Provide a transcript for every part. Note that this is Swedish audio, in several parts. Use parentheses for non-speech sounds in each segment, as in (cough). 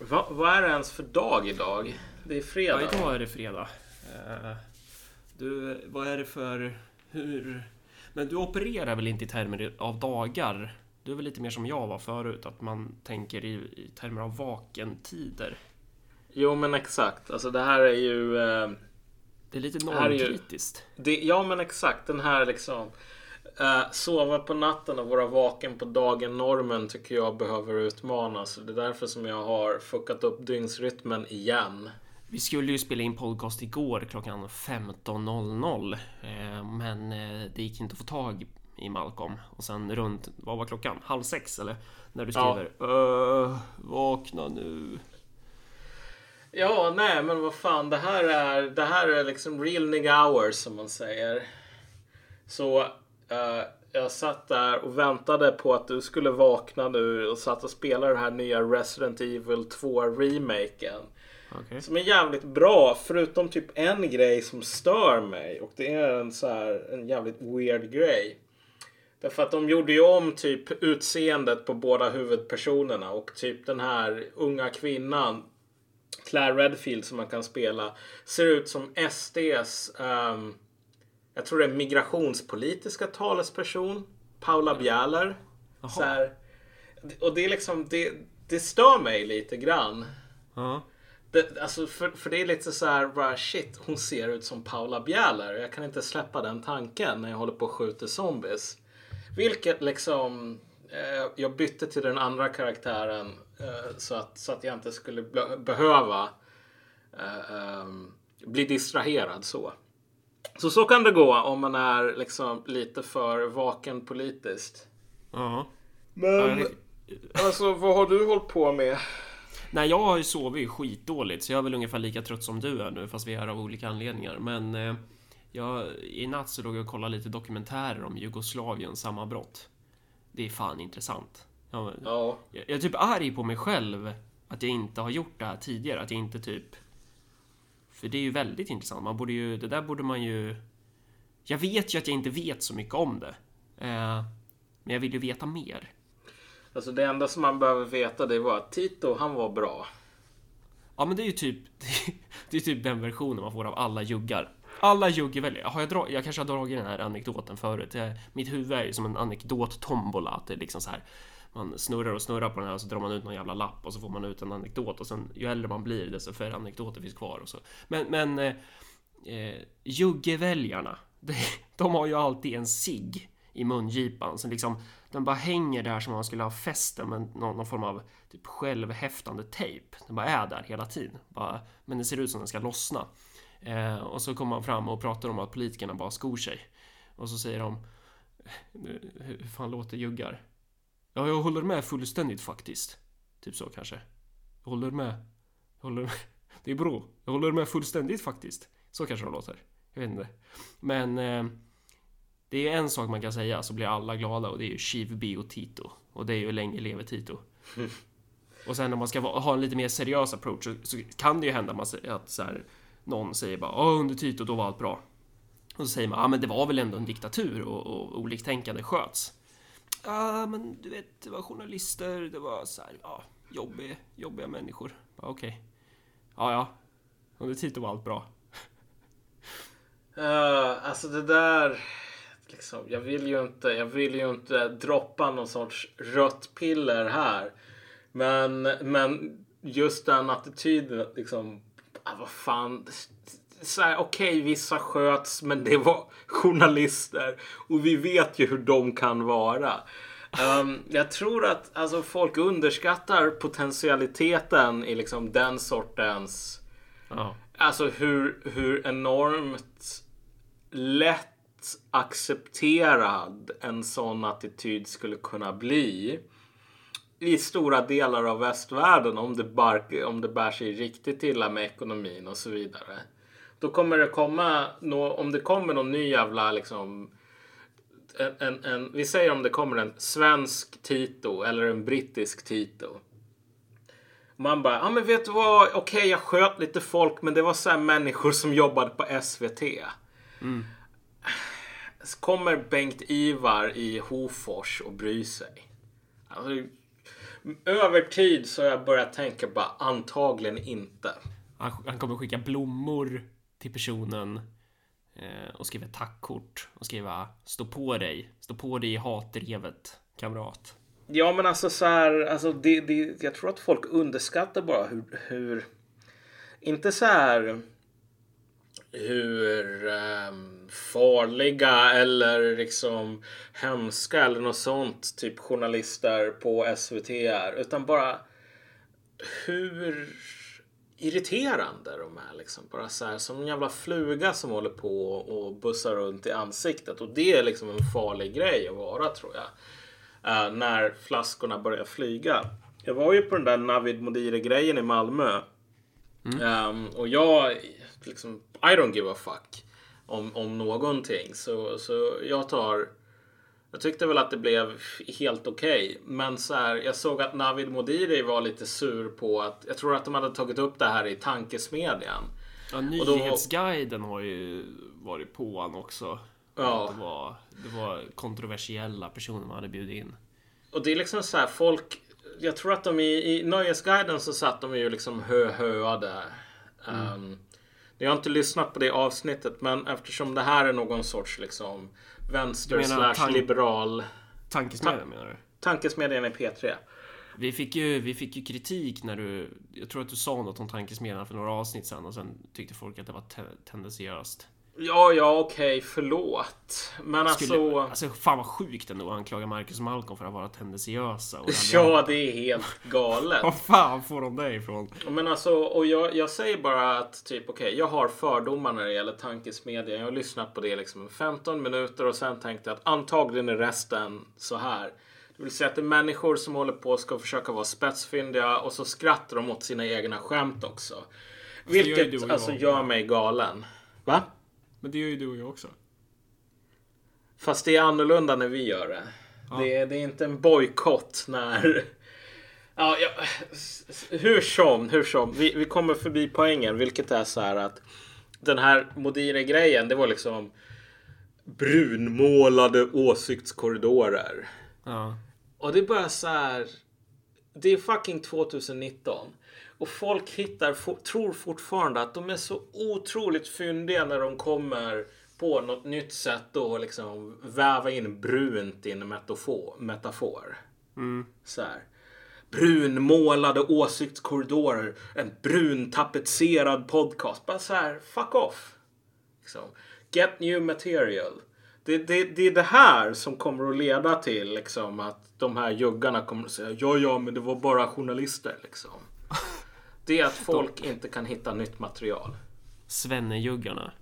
Va, vad är det ens för dag idag? Det är fredag. Ja, idag är det fredag. Eh, Du, vad är det för... Hur... Men du opererar väl inte i termer av dagar? Du är väl lite mer som jag var förut, att man tänker i, i termer av vakentider. Jo men exakt. Alltså det här är ju... Eh, Det är lite här är ju- normkritiskt. det, ja men exakt. Den här liksom... Eh, sova på natten och vara vaken på dagen normen tycker jag behöver utmanas. Det är därför som jag har fuckat upp dygnsrytmen igen. Vi skulle ju spela in podcast igår klockan 15.00 eh, Men eh, det gick inte att få tag i Malcolm Och sen runt, vad var klockan? Halv sex eller? När du Ja. skriver "Öh, Vakna nu Ja, nej men vad fan. Det här är, det här är liksom real nigga hours som man säger. Så jag satt där och väntade på att du skulle vakna nu och satt och spelade den här nya Resident Evil 2 remaken. Okej Som är jävligt bra förutom typ en grej som stör mig. Och det är en så här en jävligt weird grej. Därför att de gjorde ju om typ utseendet på båda huvudpersonerna och typ den här unga kvinnan Claire Redfield som man kan spela ser ut som SDs ehm, jag tror det är migrationspolitiska talesperson Paula Bjäller. Så här, och det är liksom det, det stör mig lite grann. Ja. Det, alltså för, för det är lite så här, bara shit, hon ser ut som Paula Bjäller. Jag kan inte släppa den tanken när jag håller på och skjuter zombies. Vilket liksom, eh, jag bytte till den andra karaktären eh, så, att, så att jag inte skulle be- behöva eh, ehm, bli distraherad så. Så så kan det gå om man är liksom lite för vaken politiskt. Ja. Men alltså vad har du hållit på med? Nej, jag har ju sovit skitdåligt så jag är väl ungefär lika trött som du är nu fast vi är av olika anledningar. Men eh, jag, i natt så låg jag och kollade lite dokumentärer om Jugoslaviens sammanbrott. Det är fan intressant. Jag, Ja, jag, jag är typ arg på mig själv att jag inte har gjort det här tidigare. Att jag inte typ... För det är ju väldigt intressant. Man borde ju... Det där borde man ju... Jag vet ju att jag inte vet så mycket om det. Eh, men jag vill ju veta mer. alltså det enda som man behöver veta det var att Tito, han var bra. Ja men det är ju typ (laughs) Det är typ den versionen man får av alla juggar Alla juggar väljer Har jag, dra, jag kanske har dragit den här anekdoten förut jag, Mitt huvud är ju som en anekdot-tombola Att det är liksom så här man snurrar och snurrar på den här och så drar man ut någon jävla lapp Och så får man ut en anekdot och sen ju äldre man blir desto färre anekdoter finns kvar och så Men, men eh, eh, Juggeväljarna de, de har ju alltid en sig i mungipan som liksom den bara hänger där som om man skulle ha fäst den med någon, någon form av typ självhäftande tejp. Den bara är där hela tiden. Bara, men det ser ut som den ska lossna. Eh, och så kommer man fram och pratar om att politikerna bara skor sig. Och så säger de eh, Hur fan låter juggar? Ja, jag håller med fullständigt faktiskt. Typ så kanske. Jag håller med. Jag håller med. (laughs) Det är bra. Jag håller med fullständigt faktiskt. Så kanske de låter. Jag vet inte. Men eh, det är en sak man kan säga så blir alla glada och det är ju Shivbi och Tito. Och det är ju länge leve Tito. Och sen om man ska ha en lite mer seriös approach så, så kan det ju hända att så här, någon säger bara Åh, under Tito då var allt bra. Och så säger man, ja men det var väl ändå en diktatur och, och oliktänkande sköts. Ja men du vet, det var journalister, det var så här, ja, jobbiga, jobbiga människor. Okej. Okej. Ja, ja. Under tiden var allt bra. Uh, alltså det där... Liksom, jag, vill ju inte, jag vill ju inte droppa någon sorts rött piller här. Men, men just den attityden, liksom... Ah, vad fan. Så här, Okej, vissa sköts, men det var journalister. Och vi vet ju hur de kan vara. Ehm, jag tror att alltså, folk underskattar potentialiteten i liksom den sortens... Ja. Alltså hur, hur enormt lätt accepterad en sån attityd skulle kunna bli i stora delar av västvärlden om det, bar, om det bär sig riktigt illa med ekonomin och så vidare. Då kommer det komma, nå, om det kommer någon ny jävla liksom en, en, en, vi säger om det kommer en svensk Tito eller en brittisk Tito. Man bara, ja men vet du vad, okej jag sköt lite folk men det var så här människor som jobbade på SVT. Så kommer Bengt Ivar i Hofors och bryr sig. Alltså, över tid så har jag börjat tänka bara antagligen inte. Han, han kommer skicka blommor till personen eh, och skriva tackkort och skriva stå på dig, stå på dig i hatdrevet kamrat. Ja, men alltså så här, alltså det, det, jag tror att folk underskattar bara hur, hur inte så här hur um, farliga eller liksom hemska eller något sånt typ journalister på SVT är. Utan bara hur irriterande de är. Liksom. Bara så här, som en jävla fluga som håller på och bussar runt i ansiktet. Och det är liksom en farlig grej att vara tror jag. Uh, när flaskorna börjar flyga. Jag var ju på den där Navid Modiri grejen i Malmö. Mm. Um, och jag liksom, I don't give a fuck om, om någonting. Så, så jag tar jag tyckte väl att det blev helt okej. Okay. Men så här, jag såg att Navid Modiri var lite sur på att jag tror att de hade tagit upp det här i tankesmedjan. Ja, Nyhetsguiden har ju varit på honom också. Ja. Det var, det var kontroversiella personer man hade bjudit in. Och det är liksom så här folk. Jag tror att de i, i Nöjesguiden så satt de ju liksom hö-höade. Mm. Um, jag har inte lyssnat på det avsnittet men eftersom det här är någon sorts liksom vänster slash liberal. Tankesmedjan menar du? Tankesmedjan är P3. Vi fick, ju, vi fick ju kritik när du... Jag tror att du sa något om tankesmedjan för några avsnitt sen och sen tyckte folk att det var tendensiöst. Ja, ja, okej, okay, förlåt. Men Skulle, alltså... Alltså, fan vad sjukt ändå att anklaga Marcus Malcolm för att vara tendensiösa. Och (laughs) ja, det är helt galet. (laughs) Vad fan får de det ifrån? Men alltså, och jag, jag säger bara att typ, okej, okay, jag har fördomar när det gäller tankesmedja. Jag har lyssnat på det liksom 15 minuter och sen tänkte jag att antagligen är resten så här. Det vill säga att det är människor som håller på och ska försöka vara spetsfyndiga och så skrattar de åt sina egna skämt också. Vilket gör alltså gör mig galen. Va? Men det gör ju du och jag också. Fast det är annorlunda när vi gör det. Ja. Det, är, det, är inte en bojkott när... Ja, ja, hur som, hur som. Vi, vi kommer förbi poängen, vilket är så här att den här Modire-grejen, det var liksom brunmålade åsiktskorridorer. Ja. Och det är bara så här. Det är fucking 2019. Och folk hittar, for, tror fortfarande att de är så otroligt fyndiga när de kommer på något nytt sätt och liksom väva in brunt i en metafor. metafor. Mm. Så här. Brunmålade åsiktskorridorer. En brun tapetserad podcast. Bara så här, fuck off. Liksom. Get new material. Det, det, det är det här som kommer att leda till liksom, att de här juggarna kommer att säga ja, ja, men det var bara journalister. Liksom. Det är att folk inte kan hitta nytt material. Svennejuggarna.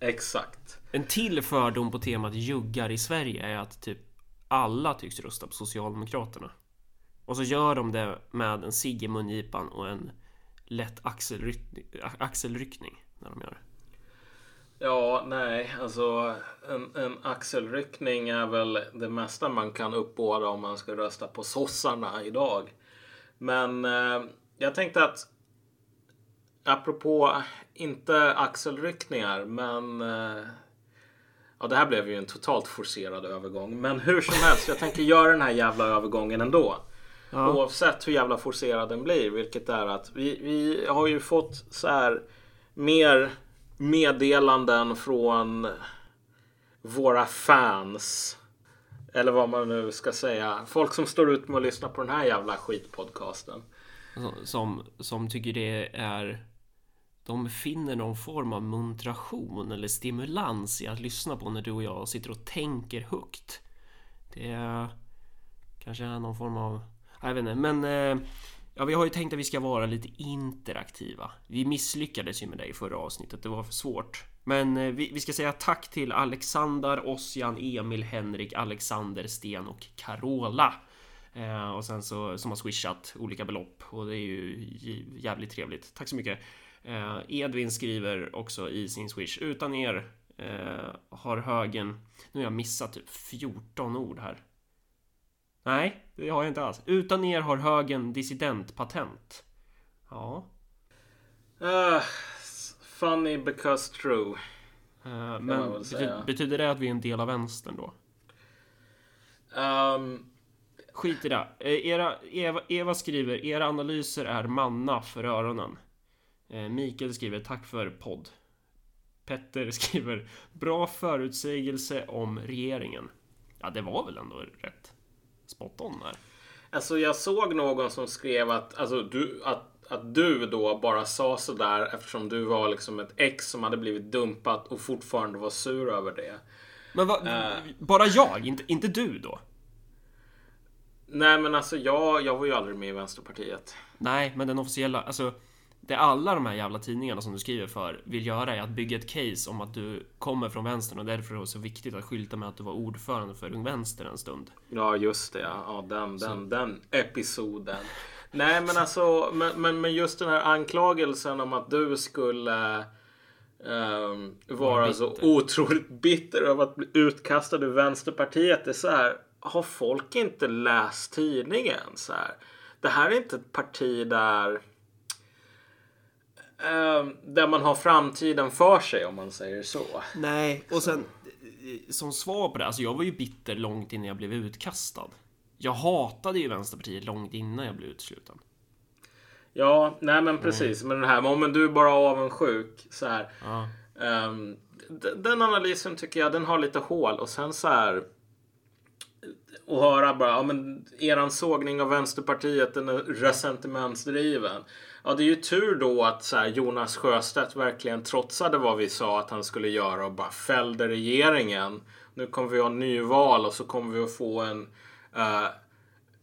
Exakt. En till fördom på temat juggar i Sverige är att typ alla tycks rösta på Socialdemokraterna. Och så gör de det med en cigg i mungipan och en lätt axelryckning, axelryckning när de gör det. Ja, nej, alltså en, en axelryckning är väl det mesta man kan uppbåda om man ska rösta på sossarna idag. Men eh, jag tänkte att apropå, inte axelryckningar, men eh, Ja, det här blev ju en totalt forcerad övergång. Men hur som helst, jag tänker göra den här jävla övergången ändå. Ja. Oavsett hur jävla forcerad den blir. Vilket är att vi, vi har ju fått så här mer meddelanden från våra fans. Eller vad man nu ska säga. Folk som står ut med att lyssna på den här jävla skitpodcasten. Som, som tycker det är de finner någon form av muntration eller stimulans i att lyssna på när du och jag sitter och tänker högt. Det är kanske är någon form av... Jag vet inte, men... Eh, ja, vi har ju tänkt att vi ska vara lite interaktiva. Vi misslyckades ju med det i förra avsnittet, det var för svårt. Men eh, vi, vi ska säga tack till Alexander, Ossian, Emil, Henrik, Alexander, Sten och Carola. Eh, och sen så som har swishat olika belopp och det är ju jävligt trevligt. Tack så mycket. Eh, Edvin skriver också i sin swish. Utan er eh, har högen... Nu har jag missat typ 14 ord här. Nej, det har jag inte alls. Utan er har högen dissidentpatent. Ja. Uh, funny because true. Uh, men betyder, betyder det att vi är en del av vänstern då? Um, Skit i det. Eh, Era, Eva, Eva skriver, era analyser är manna för öronen. Eh, Mikael skriver, tack för podd. Petter (laughs) skriver, bra förutsägelse om regeringen. Ja, det var väl ändå rätt spot on där. Alltså jag såg någon som skrev att, alltså, du, att, att du då bara sa sådär eftersom du var liksom ett ex som hade blivit dumpat och fortfarande var sur över det. Men va, Eh. bara jag, inte, inte du då? Nej men alltså jag, jag var ju aldrig med i Vänsterpartiet. Nej, men den officiella, alltså det alla de här jävla tidningarna som du skriver för vill göra är att bygga ett case om att du kommer från vänstern och därför är det så viktigt att skylta med att du var ordförande för Ung Vänster en stund. Ja just det, ja, ja den, den, den episoden. Nej men alltså, men, men, men just den här anklagelsen om att du skulle ehm, vara Var så otroligt bitter över att bli utkastad ur Vänsterpartiet. Det är så här, har folk inte läst tidningen? Så här, det här är inte ett parti där där man har framtiden för sig om man säger så. Nej, och sen eh, som svar på det, alltså jag var ju bitter långt innan jag blev utkastad. Jag hatade ju Vänsterpartiet långt innan jag blev utsluten. Ja, nej men precis. Men den här, om du är bara avundsjuk så här. Ja. Ehm, d- den analysen tycker jag den har lite hål och sen så här. Och höra bara, ja men eran sågning av Vänsterpartiet den är resentimentsdriven. Ja det är ju tur då att så här, Jonas Sjöstedt verkligen trotsade vad vi sa att han skulle göra och bara fällde regeringen. Nu kommer vi ha nyval och så kommer vi att få en eh,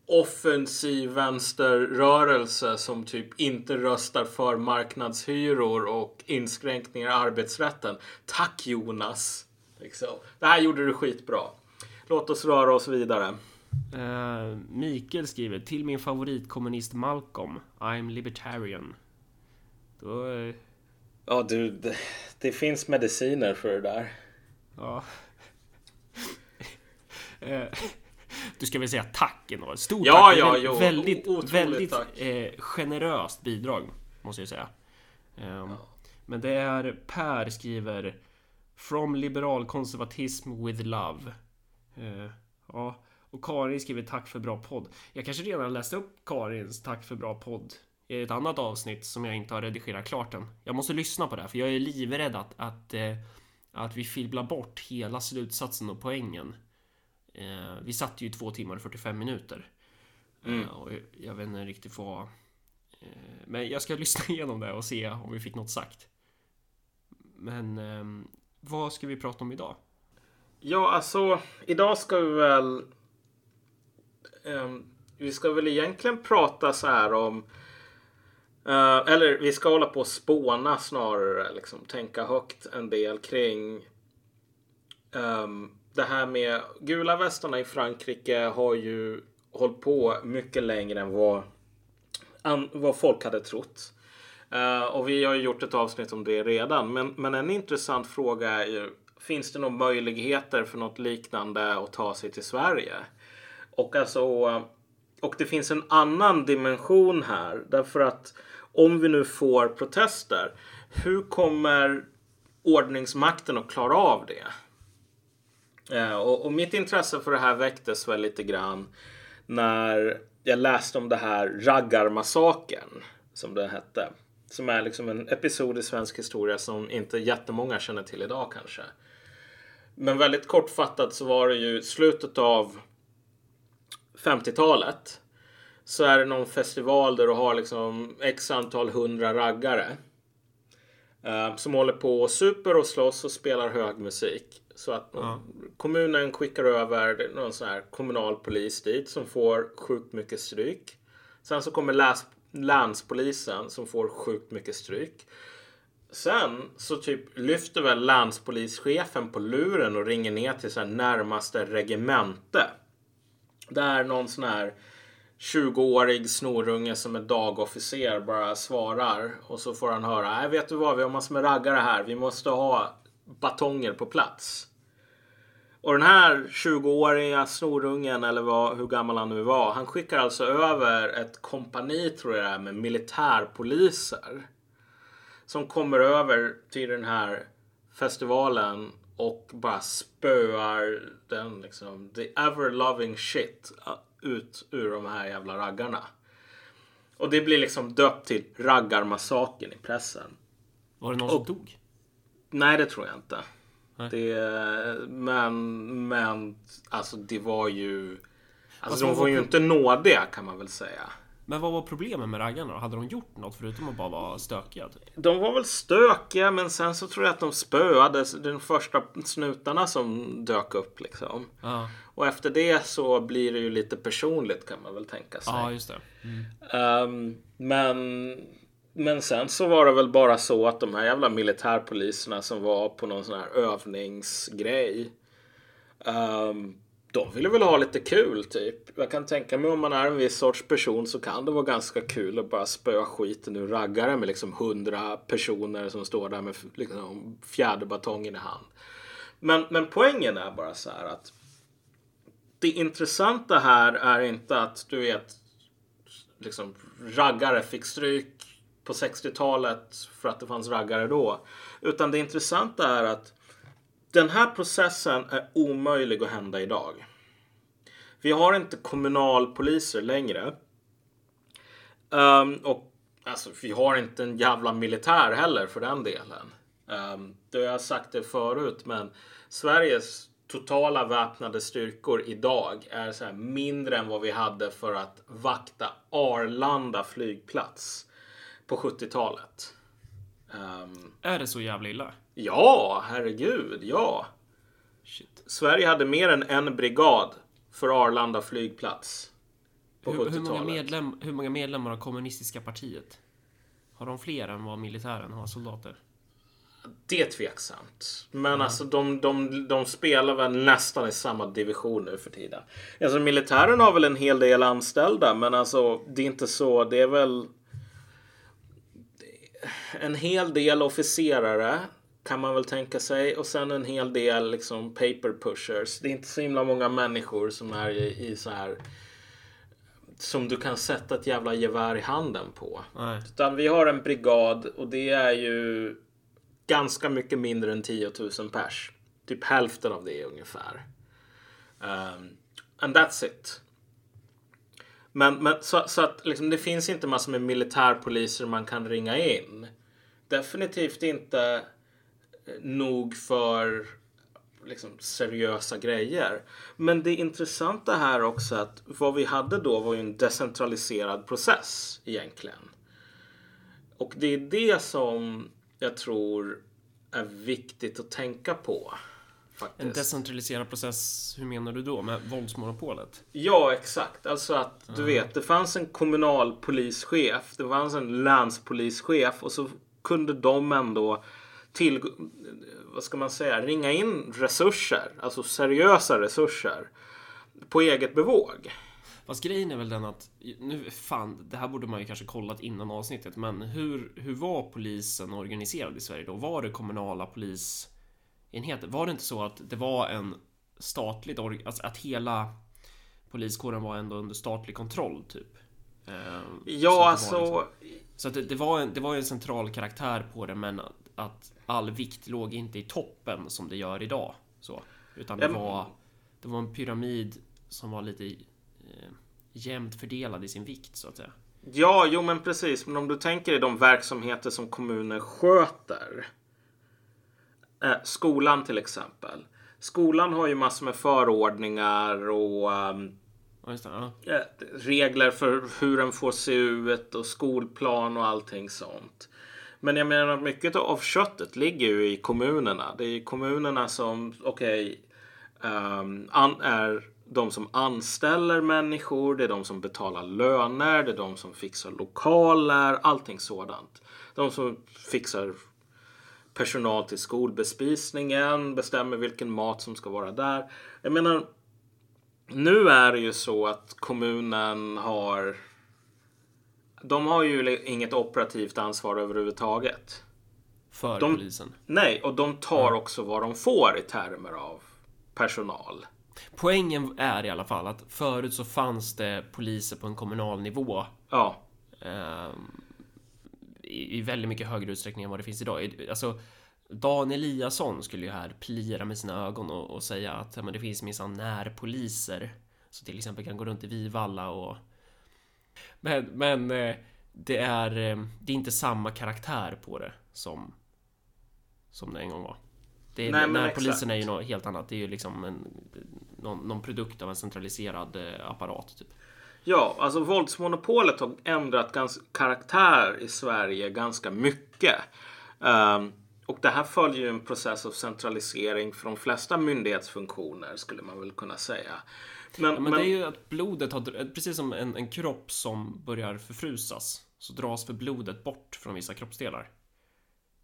offensiv vänsterrörelse som typ inte röstar för marknadshyror och inskränkningar i arbetsrätten. Tack Jonas! Liksom. Det här gjorde du skitbra. Låt oss röra oss vidare. Eh, Mikael skriver till min favoritkommunist Malcolm. I'm libertarian. Då... eh, Ja du, det, det finns mediciner för det där. Ja. (laughs) Eh, Du ska väl säga tack ändå. Stort Ja, tack. Ja, jo. Väldigt, O- väldigt tack. eh, generöst bidrag. Måste jag säga. Ehm, Men det är Per skriver From liberal konservatism with love. Ja. Och Karin skriver tack för bra podd. Jag kanske redan läste upp Karins tack för bra podd i ett annat avsnitt som jag inte har redigerat klart än. Jag måste lyssna på det här för jag är livrädd att, att, eh, att vi fibblar bort hela slutsatsen och poängen. Eh, vi satt ju i två timmar och 45 minuter. Eh, och jag- vet inte riktigt vad... Men jag ska (laughs) lyssna igenom det och se om vi fick något sagt. Men vad ska vi prata om idag? Ja, alltså idag ska vi väl... Ehm, vi ska väl egentligen prata så här om... Eh, eller vi ska hålla på och spåna snarare. Liksom, tänka högt en del kring ehm, det här med gula västarna i Frankrike har ju hållit på mycket längre än vad, an, vad folk hade trott. Eh, och vi har ju gjort ett avsnitt om det redan. Men, men en intressant fråga är ju, finns det några möjligheter för något liknande att ta sig till Sverige? Och alltså, och det finns en annan dimension här. Därför att om vi nu får protester, hur kommer ordningsmakten att klara av det? Eh, och, och mitt intresse för det här väcktes väl lite grann när jag läste om det här raggarmassakern som det hette. Som är liksom en episod i svensk historia som inte jättemånga känner till idag kanske. Men väldigt kortfattat så var det ju slutet av 50-talet. Så är det någon festival där du har liksom x antal hundra raggare. Eh, som håller på och super och slåss och spelar hög musik. Så att Ja. kommunen skickar över någon sån här kommunal polis dit som får sjukt mycket stryk. Sen så kommer läs- länspolisen som får sjukt mycket stryk. Sen så typ lyfter väl länspolischefen på luren och ringer ner till så här närmaste regemente. Där någon sån här 20-årig snorunge som är dagofficer bara svarar och så får han höra. Nej, vet du vad? Vi har massor med raggare här. Vi måste ha batonger på plats. Och den här 20-åriga snorungen eller vad, hur gammal han nu var. Han skickar alltså över ett kompani tror jag det är med militärpoliser. Som kommer över till den här festivalen och bara spöar den liksom the ever loving shit ut ur de här jävla raggarna. Och det blir liksom döpt till raggarmassakern i pressen. Var det någon som dog? Nej, det tror jag inte. Nej. Det, men, men alltså det var ju... Alltså Fast de var ju inte nådiga kan man väl säga. Men vad var problemen med raggarna då? Hade de gjort något förutom att bara vara stökiga? Typ? De var väl stökiga men sen så tror jag att de spöade de första snutarna som dök upp liksom. Ja, Och efter det så blir det ju lite personligt kan man väl tänka sig. ja just det. Ehm, men, men sen så var det väl bara så att de här jävla militärpoliserna som var på någon sån här övningsgrej. ehm, de ville väl ha lite kul typ. Jag kan tänka mig om man är en viss sorts person så kan det vara ganska kul att bara spöa skiten ur raggare med liksom hundra personer som står där med liksom fjäderbatongen i hand. Men, men poängen är bara så här att det intressanta här är inte att du vet liksom raggare fick stryk på 60-talet för att det fanns raggare då. Utan det intressanta är att den här processen är omöjlig att hända idag. Vi har inte kommunalpoliser längre. Um, och alltså, vi har inte en jävla militär heller för den delen. Um, det har jag sagt det förut, men Sveriges totala väpnade styrkor idag är så här mindre än vad vi hade för att vakta Arlanda flygplats på 70-talet. Um, ehm. Är det så jävla illa? Ja, herregud, ja. Shit. Sverige hade mer än en brigad för Arlanda flygplats på Hur, hur, många 70-talet. medlem, hur många medlemmar har kommunistiska partiet? Har de fler än vad militären har soldater? Det är tveksamt. Men alltså de, de, de spelar väl nästan i samma division nu för tiden. Alltså militären har väl en hel del anställda men alltså det är inte så. Det är väl en hel del officerare kan man väl tänka sig och sen en hel del liksom paper pushers. Det är inte så himla många människor som är i, i så här som du kan sätta ett jävla gevär i handen på. Nej. Utan vi har en brigad och det är ju ganska mycket mindre än 10 000 pers. Typ hälften av det ungefär. Um, and that's it. Men, men så, så att liksom, det finns inte massor med militärpoliser man kan ringa in. Definitivt inte nog för liksom, seriösa grejer. Men det intressanta här också att vad vi hade då var ju en decentraliserad process egentligen. Och det är det som jag tror är viktigt att tänka på. En Faktiskt. decentraliserad process, hur menar du då? Med våldsmonopolet? Ja, exakt. Alltså att du vet, det fanns en kommunalpolischef, det fanns en länspolischef och så kunde de ändå till, vad ska man säga, ringa in resurser, alltså seriösa resurser på eget bevåg. Fast grejen är väl den att, nu fan, det här borde man ju kanske kollat innan avsnittet, men hur, hur var polisen organiserad i Sverige då? Var det kommunala polisenheter? Var det inte så att det var en statligt, alltså att hela poliskåren var ändå under statlig kontroll typ? Eh, så Ja, var alltså. liksom- Så att det, det, var en, det var ju en central karaktär på det, men att, all vikt låg inte i toppen som det gör idag. Så, utan det var, det var en pyramid som var lite eh, jämnt fördelad i sin vikt så att säga. Ja, jo men precis. Men om du tänker dig de verksamheter som kommuner sköter. Eh, skolan till exempel. Skolan har ju massor med förordningar och just det. Ja. eh, regler för hur den får se ut och skolplan och allting sånt. Men jag menar mycket av köttet ligger ju i kommunerna. Det är kommunerna som, okej, ehm, an- är de som anställer människor, det är de som betalar löner, det är de som fixar lokaler, allting sådant. De som fixar personal till skolbespisningen, bestämmer vilken mat som ska vara där. Jag menar, nu är det ju så att kommunen har de har ju inget operativt ansvar överhuvudtaget. För De- polisen. Nej, och de tar också vad de får i termer av personal. Poängen är i alla fall att förut så fanns det poliser på en kommunal nivå Ja, ehm, i, i väldigt mycket högre utsträckning än vad det finns idag. Alltså, Dan Eliasson skulle ju här plira med sina ögon och, och säga att ja, men det finns minsann närpoliser Så till exempel kan gå runt i Vivalla och... Men, men eh, det är, eh, det är inte samma karaktär på det som, som det en gång var. Det är, Nej, men när exakt. polisen är ju något helt annat. Det är ju liksom en, någon, någon produkt av en centraliserad eh, apparat. Typ. Ja, alltså våldsmonopolet har ändrat gans- karaktär i Sverige ganska mycket. Ehm, och det här följer ju en process av centralisering för de flesta myndighetsfunktioner skulle man väl kunna säga. Men, Ja, men, men- det är ju att blodet har, precis som en, en kropp som börjar förfrusas, så dras för blodet bort från vissa kroppsdelar.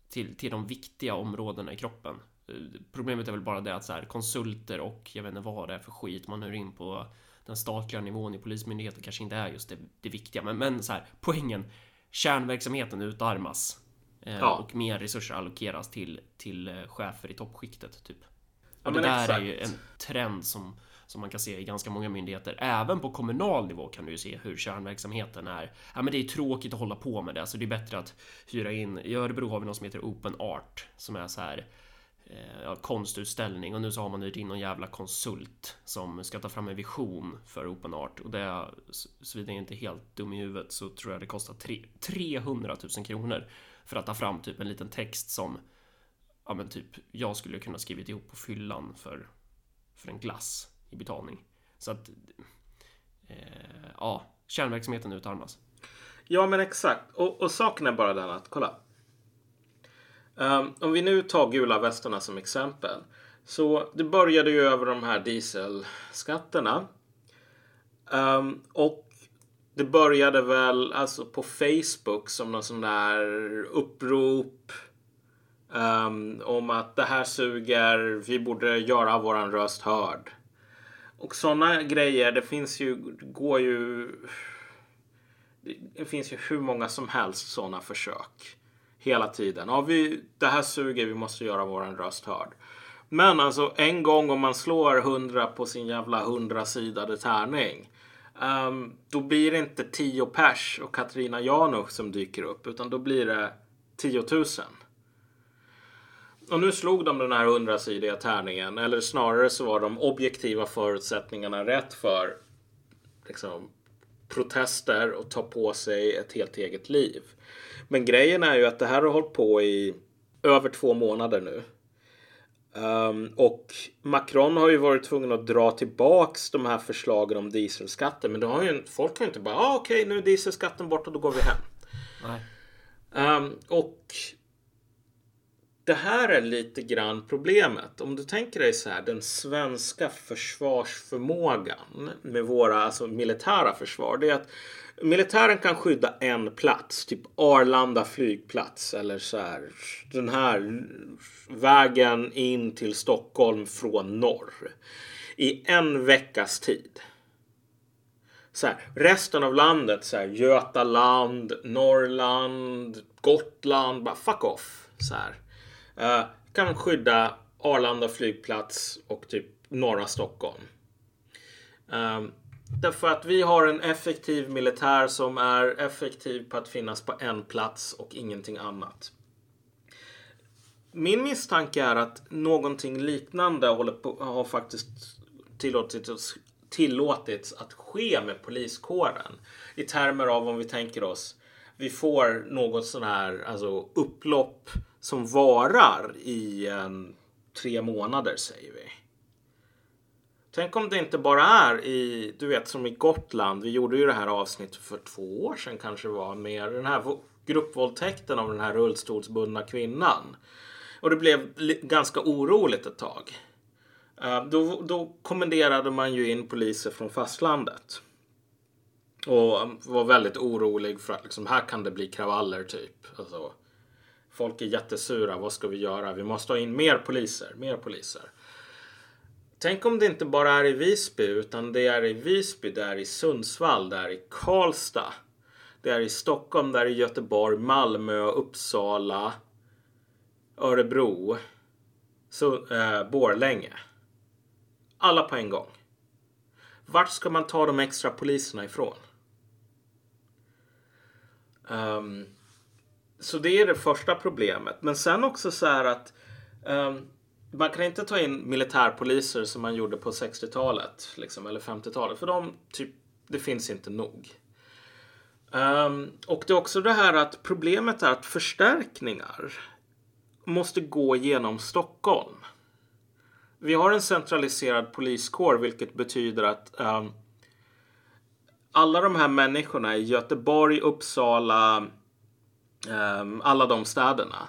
Till, till de viktiga områdena i kroppen. Eh, Problemet är väl bara det att så här, konsulter och jag vet inte vad det är för skit man hör in på den statliga nivån i polismyndigheten kanske inte är just det, det viktiga. Men, men så här, poängen, kärnverksamheten utarmas. Eh, Ja. Och mer resurser allokeras till, till eh, chefer i toppskiktet, typ. Ja, Och det där exakt. är ju en trend som, som man kan se i ganska många myndigheter. Även på kommunal nivå kan du ju se hur kärnverksamheten är. Ja, men det är tråkigt att hålla på med det, så det är bättre att hyra in. I Örebro har vi något som heter Open Art som är så här eh, ja, konstutställning och nu så har man hyrt in någon jävla konsult som ska ta fram en vision för Open Art och det såvida jag inte är helt dum i huvudet så tror jag det kostar tre, 300 000 kronor för att ta fram typ en liten text som ja men typ jag skulle kunna skrivit ihop på fyllan för, för en glass i betalning. Så att eh, ja, kärnverksamheten utarmas. Ja, men exakt. Och, och saken är bara den att, kolla. Um, om vi nu tar gula västarna som exempel. Så det började ju över de här dieselskatterna. Um, och det började väl alltså på Facebook som någon sån där upprop. um, om att det här suger, vi borde göra våran röst hörd. Och sådana grejer, det finns ju, det går ju det finns ju hur många som helst sådana försök. Hela tiden. Ja, vi, det här suger, vi måste göra våran röst hörd. Men alltså en gång om man slår 100 på sin jävla 100-sidade tärning. Um, då blir det inte 10 pers och Katarina Janouch som dyker upp. Utan då blir det 10 000. Och nu slog de den här 100-sidiga tärningen. Eller snarare så var de objektiva förutsättningarna rätt för liksom, protester och ta på sig ett helt eget liv. Men grejen är ju att det här har hållit på i över två månader nu. Ehm, och Macron har ju varit tvungen att dra tillbaks de här förslagen om dieselskatten. Men då har ju, folk har ju inte bara, ah, okej nu är dieselskatten borta, då går vi hem. Nej. Ehm, och det här är lite grann problemet. Om du tänker dig så här, den svenska försvarsförmågan med våra alltså, militära försvar. Det är att militären kan skydda en plats, typ Arlanda flygplats eller så här. Den här vägen in till Stockholm från norr. I en veckas tid. Så här, resten av landet, så här, Götaland, Norrland, Gotland, bara fuck off. Så här. Eh, kan skydda Arlanda flygplats och typ norra Stockholm. Um, därför att vi har en effektiv militär som är effektiv på att finnas på en plats och ingenting annat. Min misstanke är att någonting liknande håller på, har faktiskt tillåtits, tillåtits att ske med poliskåren. I termer av om vi tänker oss vi får något sån här alltså, upplopp som varar i en, tre månader säger vi. Tänk om det inte bara är i, du vet som i Gotland. Vi gjorde ju det här avsnittet för två år sedan kanske det var med den här gruppvåldtäkten av den här rullstolsbundna kvinnan. Och det blev ganska oroligt ett tag. Eh, då, då kommenderade man ju in poliser från fastlandet. Och um, var väldigt orolig för att liksom, här kan det bli kravaller typ. Alltså, folk är jättesura. Vad ska vi göra? Vi måste ha in mer poliser. Mer poliser. Tänk om det inte bara är i Visby utan det är i Visby, det är i Sundsvall, det är i Karlstad. Det är i Stockholm, det är i Göteborg, Malmö, Uppsala, Örebro, så, eh, Borlänge. Alla på en gång. Vart ska man ta de extra poliserna ifrån? Um, så det är det första problemet. Men sen också så här att um, man kan inte ta in militärpoliser som man gjorde på 60-talet liksom, eller 50-talet. För de, typ, det finns inte nog. Um, och det är också det här att problemet är att förstärkningar måste gå genom Stockholm. Vi har en centraliserad poliskår vilket betyder att um, alla de här människorna i Göteborg, Uppsala, Ehm, alla de städerna.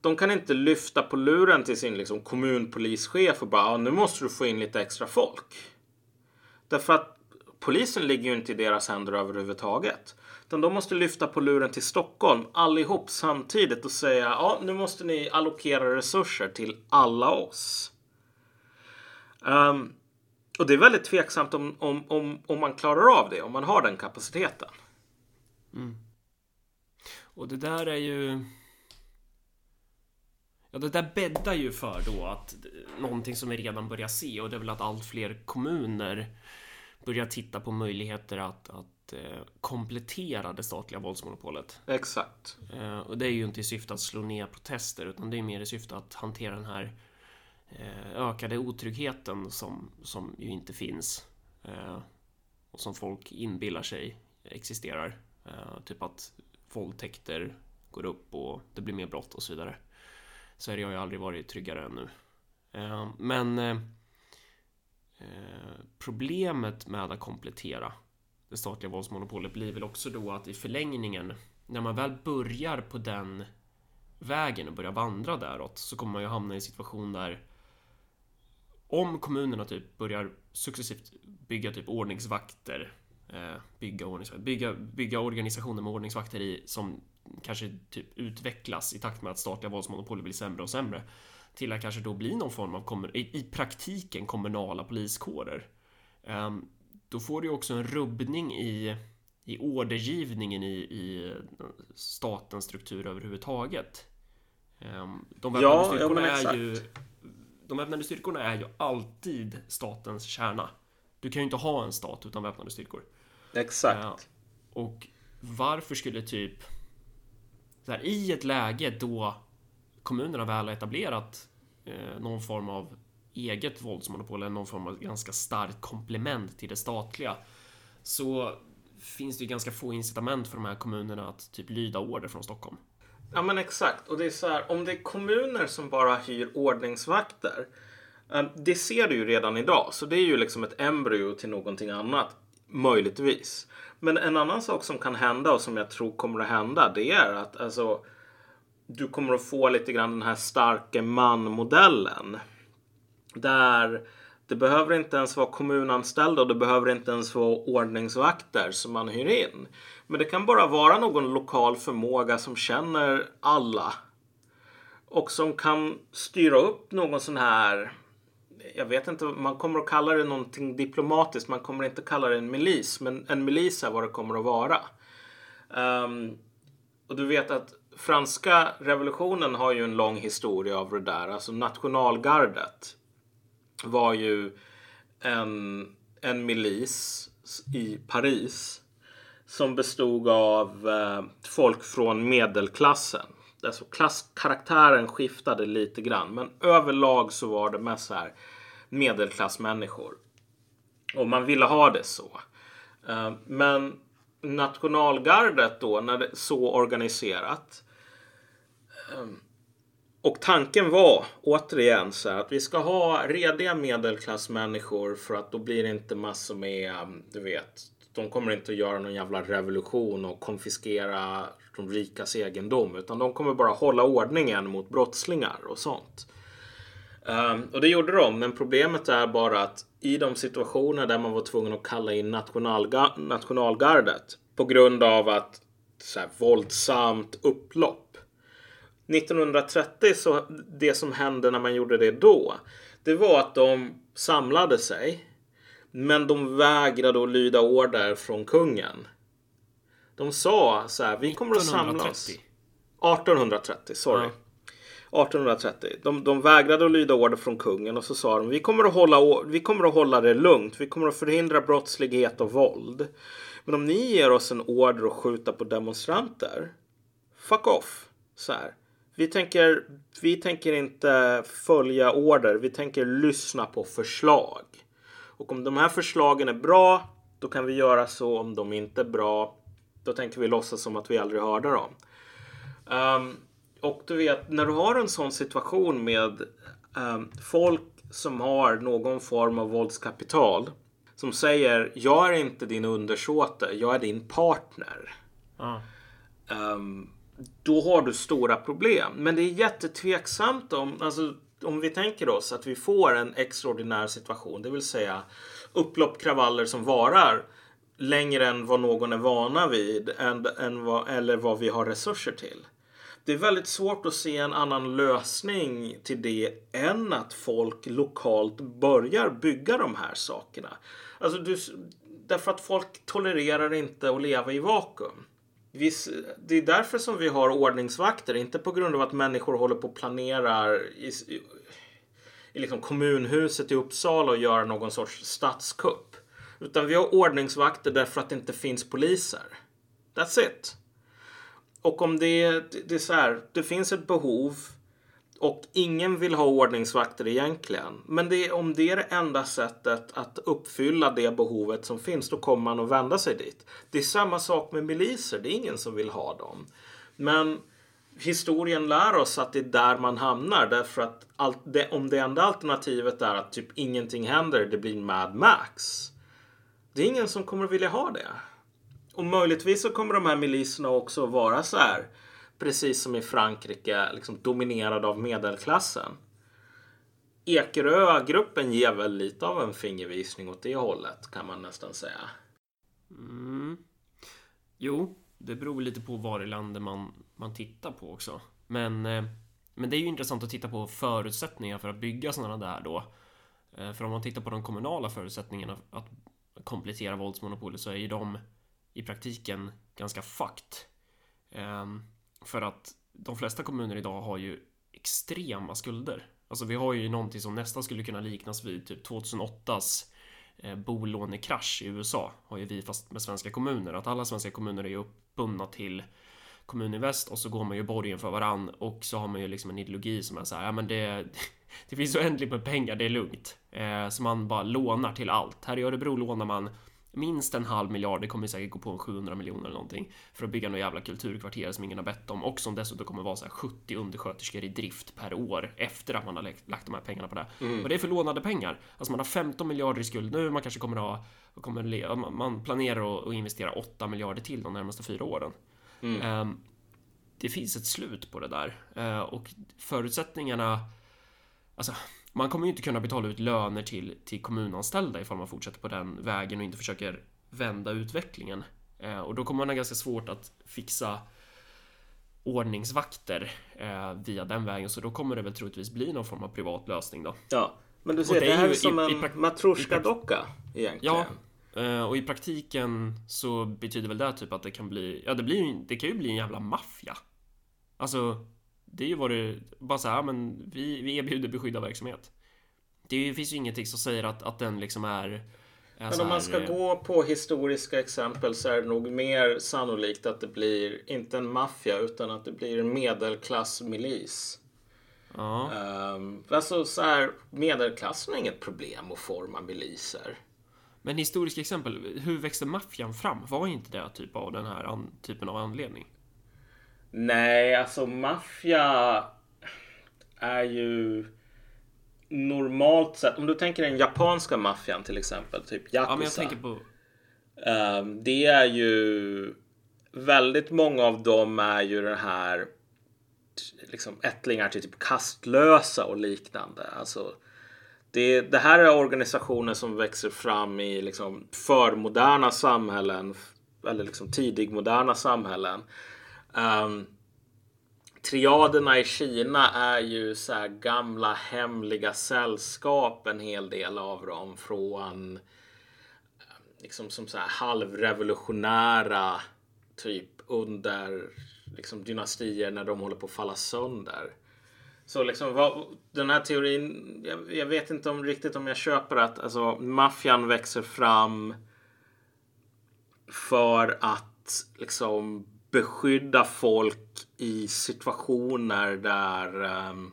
De kan inte lyfta på luren till sin liksom, kommunpolischef och bara ah, nu måste du få in lite extra folk. Därför att polisen ligger ju inte i deras händer överhuvudtaget. Utan de måste lyfta på luren till Stockholm allihop samtidigt och säga ja, nu måste ni allokera resurser till alla oss. Um, och det är väldigt tveksamt om, om, om, om man klarar av det, om man har den kapaciteten. Mm. Och det där är ju... Ja, det där bäddar ju för då att någonting som vi redan börjar se och det är väl att allt fler kommuner börjar titta på möjligheter att, att eh, komplettera det statliga våldsmonopolet. Exakt. Eh, och det är ju inte i syfte att slå ner protester utan det är mer i syfte att hantera den här eh, ökade otryggheten som, som ju inte finns. Och som folk inbillar sig existerar. Typ att våldtäkter går upp och det blir mer brott och så vidare. Sverige har ju aldrig varit tryggare än nu. Eh, men eh, eh, problemet med att komplettera det statliga våldsmonopolet blir väl också då att i förlängningen när man väl börjar på den vägen och börjar vandra däråt så kommer man ju hamna i en situation där om kommunerna typ börjar successivt bygga typ ordningsvakter bygga, ordningsvakter, bygga, bygga organisationer med ordningsvakter i som kanske typ utvecklas i takt med att statliga våldsmonopolet blir sämre och sämre till att kanske då bli någon form av i, i praktiken kommunala poliskårer. Um, då får du också en rubbning i, i ordergivningen i, i statens struktur överhuvudtaget. Um, de väpnade ja, styrkorna ja, är ju De väpnade styrkorna är ju alltid statens kärna. Du kan ju inte ha en stat utan väpnade styrkor. Exakt. Uh, och varför skulle typ så här, i ett läge då kommunerna väl har etablerat eh, någon form av eget våldsmonopol eller någon form av ganska starkt komplement till det statliga så finns det ju ganska få incitament för de här kommunerna att typ lyda order från Stockholm. Ja men exakt och det är så här om det är kommuner som bara hyr ordningsvakter. Eh, det ser du ju redan idag så det är ju liksom ett embryo till någonting annat möjligtvis. Men en annan sak som kan hända och som jag tror kommer att hända det är att alltså du kommer att få lite grann den här starke man-modellen. Där det behöver inte ens vara kommunanställda och det behöver inte ens vara ordningsvakter som man hyr in. Men det kan bara vara någon lokal förmåga som känner alla. Och som kan styra upp någon sån här jag vet inte, man kommer att kalla det någonting diplomatiskt. Man kommer inte kalla det en milis, men en milis är vad det kommer att vara. Um, och du vet att franska revolutionen har ju en lång historia av det där. Alltså nationalgardet var ju en, en milis i Paris som bestod av eh, folk från medelklassen. Alltså klasskaraktären skiftade lite grann men överlag så var det mest så här medelklassmänniskor. Och man ville ha det så. Eh, men nationalgardet då, när det så organiserat ehm, och tanken var återigen så här att vi ska ha rediga medelklassmänniskor för att då blir det inte massor med, ehm, du vet, de kommer inte att göra någon jävla revolution och konfiskera de rikas egendom utan de kommer bara hålla ordningen mot brottslingar och sånt. Um, och det gjorde de, men problemet är bara att i de situationer där man var tvungen att kalla in nationalga nationalgardet på grund av att så här, våldsamt upplopp 1930 så det som hände när man gjorde det då. Det var att de samlade sig. Men de vägrade att lyda order från kungen. De sa så här, vi kommer att samla oss. 1830, sorry. Ja. 1830. De, de vägrade att lyda order från kungen och så sa de vi kommer, att hålla, vi kommer att hålla det lugnt. Vi kommer att förhindra brottslighet och våld. Men om ni ger oss en order att skjuta på demonstranter. Fuck off. Så här. Vi tänker, vi tänker inte följa order. Vi tänker lyssna på förslag. Och om de här förslagen är bra, då kan vi göra så. Om de inte är bra, då tänker vi låtsas som att vi aldrig hörde dem. Um, och du vet, när du har en sån situation med um, folk som har någon form av våldskapital som säger jag är inte din undersåte, jag är din partner. Ja. Um, då har du stora problem. Men det är jättetveksamt om, alltså, om vi tänker oss att vi får en extraordinär situation, det vill säga upplopp, kravaller som varar längre än vad någon är vana vid än, än vad, eller vad vi har resurser till. Det är väldigt svårt att se en annan lösning till det än att folk lokalt börjar bygga de här sakerna. Alltså du, därför att folk tolererar inte att leva i vakuum. det är därför som vi har ordningsvakter, inte på grund av att människor håller på och planerar i, i, i liksom kommunhuset i Uppsala och gör någon sorts statskupp. Utan vi har ordningsvakter därför att det inte finns poliser. That's it. Och om det, det är så här, det finns ett behov och ingen vill ha ordningsvakter egentligen. Men det, om det är det enda sättet att uppfylla det behovet som finns, då kommer man att vända sig dit. Det är samma sak med miliser. Det är ingen som vill ha dem. Men historien lär oss att det är där man hamnar. Därför att allt det, om det enda alternativet är att typ ingenting händer, det blir Mad Max. Det är ingen som kommer vilja ha det. Och möjligtvis så kommer de här miliserna också vara så här. Precis som i Frankrike, liksom dominerade av medelklassen. Ekerö-gruppen ger väl lite av en fingervisning åt det hållet kan man nästan säga. Mm. Jo, det beror lite på var i landet man, man tittar på också. Men, eh, men det är ju intressant att titta på förutsättningar för att bygga sådana där då. Eh, för om man tittar på de kommunala förutsättningarna att komplettera våldsmonopolet så är ju de i praktiken ganska fucked. Um, för att de flesta kommuner idag har ju extrema skulder. Alltså vi har ju någonting som nästan skulle kunna liknas vid typ 2008s eh, bolånekrasch i USA har ju vi fast med svenska kommuner. Att alla svenska kommuner är ju uppbundna till Kommuninvest och så går man ju borgen för varann och så har man ju liksom en ideologi som är så här, ja men det, (laughs) det finns oändligt med pengar, det är lugnt. Eh, så man bara lånar till allt. Här i Örebro lånar man minst en halv miljard, det kommer säkert gå på en 700 miljoner eller någonting för att bygga några jävla kulturkvarter som ingen har bett om och som dessutom kommer vara så här 70 undersköterskor i drift per år efter att man har lagt de här pengarna på det. Mm. Och det är för lånade pengar. Alltså man har 15 miljarder i skuld nu, man kanske kommer att ha, kommer, man planerar att investera 8 miljarder till de närmaste fyra åren. Mm. Um, det finns ett slut på det där uh, och förutsättningarna Alltså, man kommer ju inte kunna betala ut löner till, till kommunanställda ifall man fortsätter på den vägen och inte försöker vända utvecklingen. Eh, och då kommer man ha ganska svårt att fixa ordningsvakter via den vägen, så då kommer det väl troligtvis bli någon form av privat lösning då. Ja, men du ser, det, det här är som i, en matrosjka-docka egentligen. Ja, och i praktiken så betyder väl det typ att det kan bli, ja det blir det kan ju bli en jävla maffia. Alltså, det är ju vad det, bara så här, men vi, vi erbjuder beskyddad verksamhet. Det finns ju ingenting som säger att, att den liksom är, Men om man ska eh, gå på historiska exempel så är det nog mer sannolikt att det blir inte en maffia utan att det blir en medelklassmilis. Ja. Um, alltså så här, medelklassen har inget problem att forma miliser. Men historiska exempel, hur växte maffian fram? Var inte det typ av den här typen av anledning? Nej, alltså maffia är ju normalt sett, om du tänker den japanska maffian till exempel, typ Yakuza. Ja, men jag tänker på... Um, det är ju väldigt många av dem är ju den här liksom ättlingar till typ kastlösa och liknande. Alltså, det, det här är organisationer som växer fram i liksom förmoderna samhällen eller liksom tidigmoderna samhällen Um, triaderna i Kina är ju så här gamla hemliga sällskap, en hel del av dem från ehm, liksom som så här halvrevolutionära typ under liksom dynastier när de håller på att falla sönder. Så liksom vad, den här teorin, jag, jag, vet inte om riktigt om jag köper att alltså maffian växer fram för att liksom beskydda folk i situationer där um,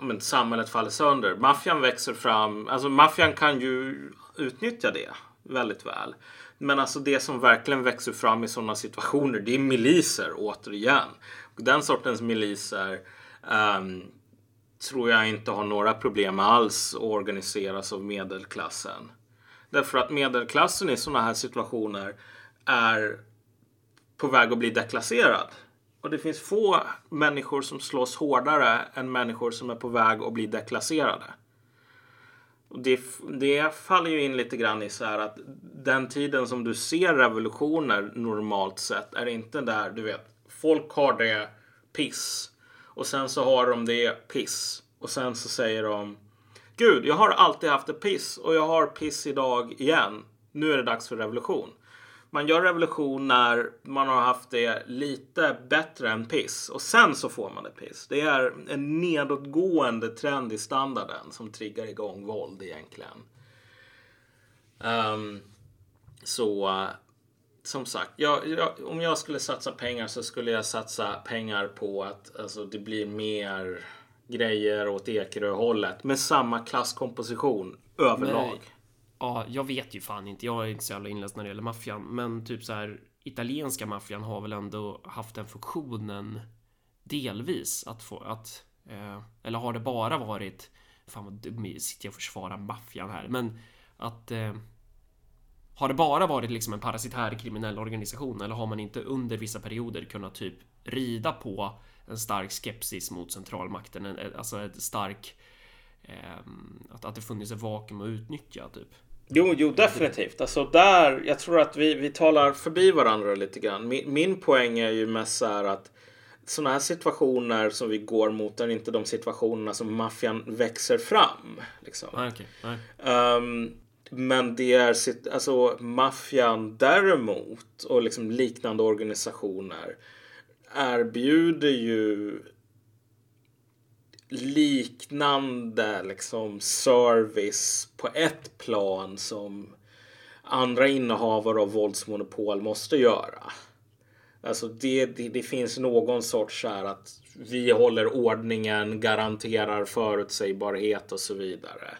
men samhället faller sönder. Maffian växer fram. Alltså maffian kan ju utnyttja det väldigt väl. Men alltså det som verkligen växer fram i sådana situationer det är miliser återigen. Den sortens miliser um, tror jag inte har några problem alls att organiseras av medelklassen. Därför att medelklassen i sådana här situationer är på väg att bli deklasserad. Och det finns få människor som slåss hårdare än människor som är på väg att bli deklasserade. Och det, det faller ju in lite grann i så här att den tiden som du ser revolutioner normalt sett är inte där, du vet, folk har det piss och sen så har de det piss och sen så säger de Gud, jag har alltid haft det piss och jag har piss idag igen. Nu är det dags för revolution man gör revolution när man har haft det lite bättre än piss och sen så får man det piss. Det är en nedåtgående trend i standarden som triggar igång våld egentligen. Um, så som sagt, jag, jag, om jag skulle satsa pengar så skulle jag satsa pengar på att alltså, det blir mer grejer åt Ekerö-hållet med samma klasskomposition överlag. Nej ja, jag vet ju fan inte. Jag är inte så jävla inläst när det gäller maffian, men typ så här italienska maffian har väl ändå haft den funktionen delvis att få att eh, eller har det bara varit fan vad dum sitter jag och försvarar maffian här, men att eh, har det bara varit liksom en parasitär kriminell organisation eller har man inte under vissa perioder kunnat typ rida på en stark skepsis mot centralmakten, en, alltså ett stark eh, att, att det funnits ett vakuum att utnyttja typ. Jo, jo definitivt. Alltså där, jag tror att vi, vi talar förbi varandra lite grann. Min, min poäng är ju mest så här att sådana här situationer som vi går mot är inte de situationerna som maffian växer fram. Liksom. Ah, okay. um, men det är alltså maffian däremot och liksom liknande organisationer erbjuder ju liknande liksom service på ett plan som andra innehavare av våldsmonopol måste göra. Alltså det, det, det finns någon sorts så här att vi håller ordningen, garanterar förutsägbarhet och så vidare.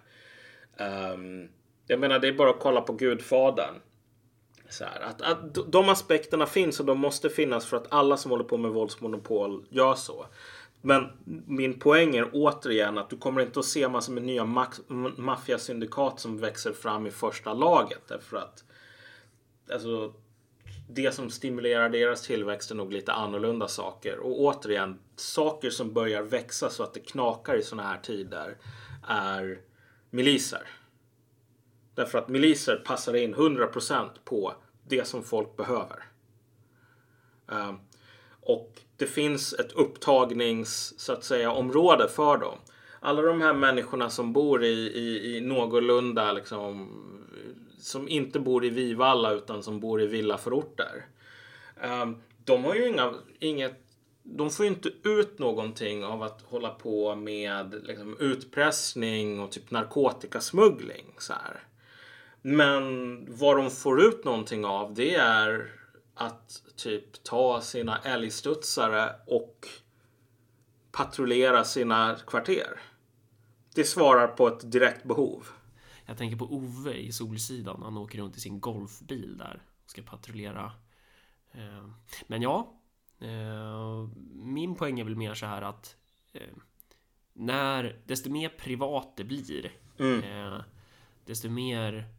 Um, jag menar, det är bara att kolla på Gudfadern. Så här, att, att de aspekterna finns och de måste finnas för att alla som håller på med våldsmonopol gör så. Men min poäng är återigen att du kommer inte att se massor med nya maffiasyndikat som växer fram i första laget. Därför att alltså, det som stimulerar deras tillväxt är nog lite annorlunda saker. Och återigen, saker som börjar växa så att det knakar i sådana här tider är miliser. Därför att miliser passar in 100% på det som folk behöver. Um, och det finns ett upptagnings så att säga område för dem. Alla de här människorna som bor i, i, i någorlunda liksom som inte bor i Vivalla utan som bor i villaförorter. Um, ehm, de har ju inga, inget de får ju inte ut någonting av att hålla på med liksom, utpressning och typ narkotikasmuggling. Så här. Men vad de får ut någonting av det är att typ ta sina älgstudsare och patrullera sina kvarter. Det svarar på ett direkt behov. Jag tänker på Ove i Solsidan. Han åker runt i sin golfbil där och ska patrullera. Eh, men ja, eh, min poäng är väl mer så här att eh, när desto mer privat det blir, mm. desto mer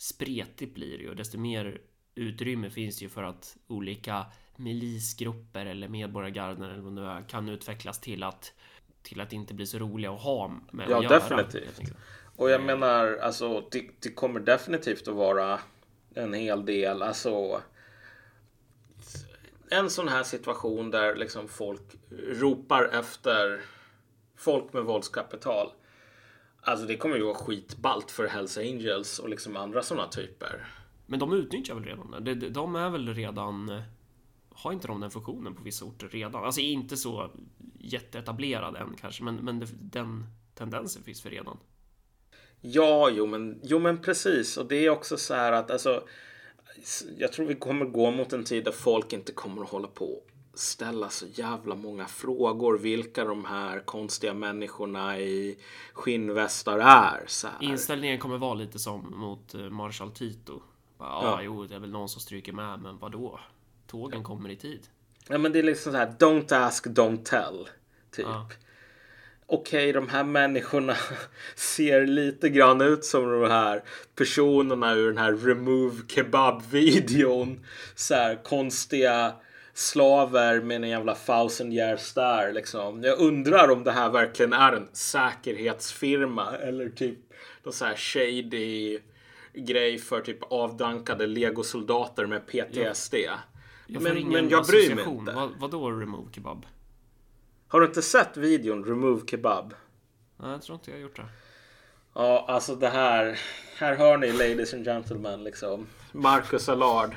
spretigt blir det och desto mer utrymme finns det ju för att olika milisgrupper eller medborgargarden eller vad det är kan utvecklas till att till att inte bli så roliga att ha med ja, att göra. definitivt. Och jag menar, alltså det, det, kommer definitivt att vara en hel del, alltså en sån här situation där liksom folk ropar efter folk med våldskapital. Alltså det kommer ju vara skitballt för Hells Angels och liksom andra sådana typer. Men de utnyttjar väl redan det? De är väl redan... Har inte de den funktionen på vissa orter redan? Alltså inte så jätteetablerad än kanske, men, men den tendensen finns för redan. Ja, jo men, jo men precis. Och det är också så här att alltså jag tror vi kommer gå mot en tid där folk inte kommer att hålla på ställa så jävla många frågor. Vilka de här konstiga människorna i skinnvästar är. Så här. Inställningen kommer vara lite som mot eh, Marshall Tito. Ja, Ja. jo, det är väl någon som stryker med, men vad då? Tågen kommer i tid. Ja men det är liksom så här, don't ask, don't tell. Typ. Ja. Okej, de här människorna (laughs) ser lite grann ut som de här personerna ur den här Remove Kebab-videon. Så här konstiga slaver med en jävla thousand years star liksom. Jag undrar om det här verkligen är en säkerhetsfirma eller typ någon så här shady grej för typ avdankade legosoldater med PTSD. Jag får Men, men jag bryr mig inte. Vad, vadå remove kebab? Har du inte sett videon Remove Kebab? Nej, jag tror inte jag har gjort det. Ja, alltså det här. Här hör ni ladies and gentlemen liksom. Marcus Allard.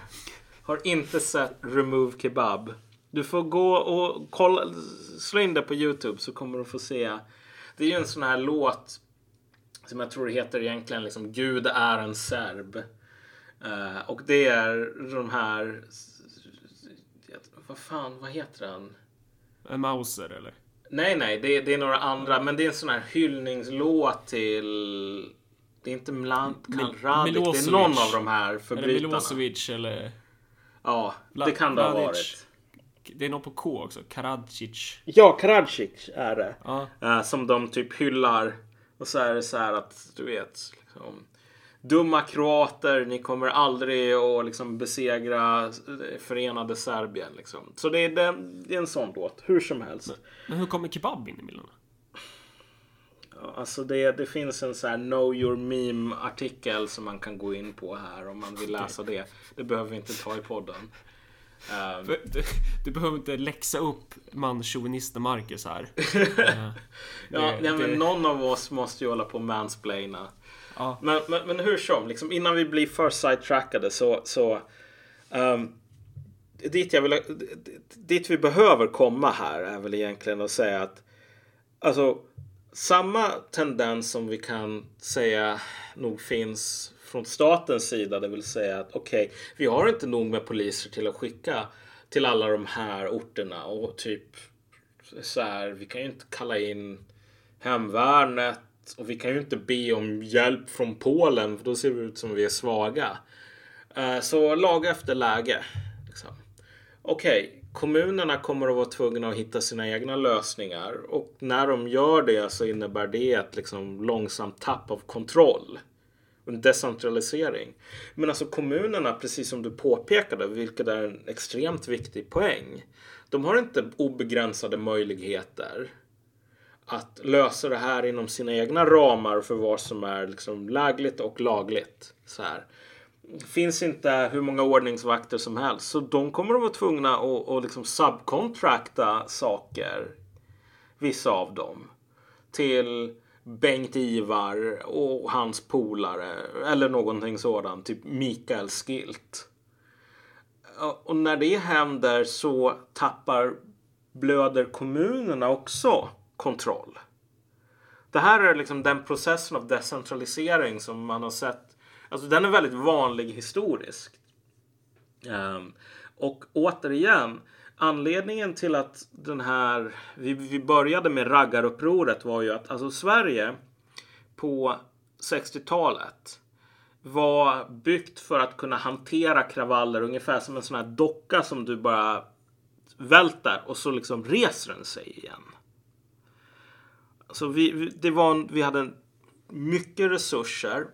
Har inte sett Remove Kebab. Du får gå och kolla, slå in det på Youtube så kommer du få se. Det är ju en sån här låt som jag tror heter egentligen liksom Gud är en serb. Eh, och det är de här... Vad fan, vad heter han? En Mauser eller? Nej, nej, det, det är några andra. Men det är en sån här hyllningslåt till... Det är inte Mil- Karadzic. Det är någon av de här förbrytarna. Milosevic eller... Ja, det kan det ha varit. Det är något på K också. Karadzic. Ja, Karadzic är det. Ja. Eh, som de typ hyllar. Och så är det så här att du vet. Liksom, Dumma kroater, ni kommer aldrig att liksom besegra förenade Serbien. Liksom. Så det är, det, det är en sån låt, hur som helst. Men hur kommer kebab in i bilden? Alltså det, det finns en så här Know Your Meme artikel som man kan gå in på här om man vill läsa det. Det behöver vi inte ta i podden. Ehm, Du, du, behöver inte läxa upp manschauvinisten Marcus här. (laughs) Eh, ja, det- nej, men det- någon av oss måste ju hålla på och mansplaina. Ja. Men, men, men hur som, liksom, innan vi blir för sidetrackade så, så ehm, dit, jag vill, dit vi behöver komma här är väl egentligen att säga att alltså samma tendens som vi kan säga nog finns från statens sida, det vill säga att okej, vi har inte nog med poliser till att skicka till alla de här orterna och typ så här, vi kan ju inte kalla in hemvärnet och vi kan ju inte be om hjälp från Polen för då ser vi ut som vi är svaga. Eh, så laga efter läge. Liksom. Okej, kommunerna kommer att vara tvungna att hitta sina egna lösningar och när de gör det så innebär det ett liksom långsamt tapp av kontroll. En decentralisering. Men alltså kommunerna, precis som du påpekade, vilket är en extremt viktig poäng. De har inte obegränsade möjligheter att lösa det här inom sina egna ramar för vad som är liksom lägligt och lagligt. Så här. Det finns inte hur många ordningsvakter som helst. Så de kommer att vara tvungna att, att liksom subkontrakta saker. Vissa av dem. Till Bengt-Ivar och hans polare. Eller någonting sådant. Typ Mikael Skilt. Och när det händer så tappar blöder kommunerna också kontroll. Det här är liksom den processen av decentralisering som man har sett. Alltså den är väldigt vanlig historiskt. Um, och återigen, anledningen till att den här, vi, vi började med raggarupproret var ju att alltså Sverige på 60-talet var byggt för att kunna hantera kravaller ungefär som en sån här docka som du bara välter och så liksom reser den sig igen. Alltså, så vi, det var, en- vi hade mycket resurser,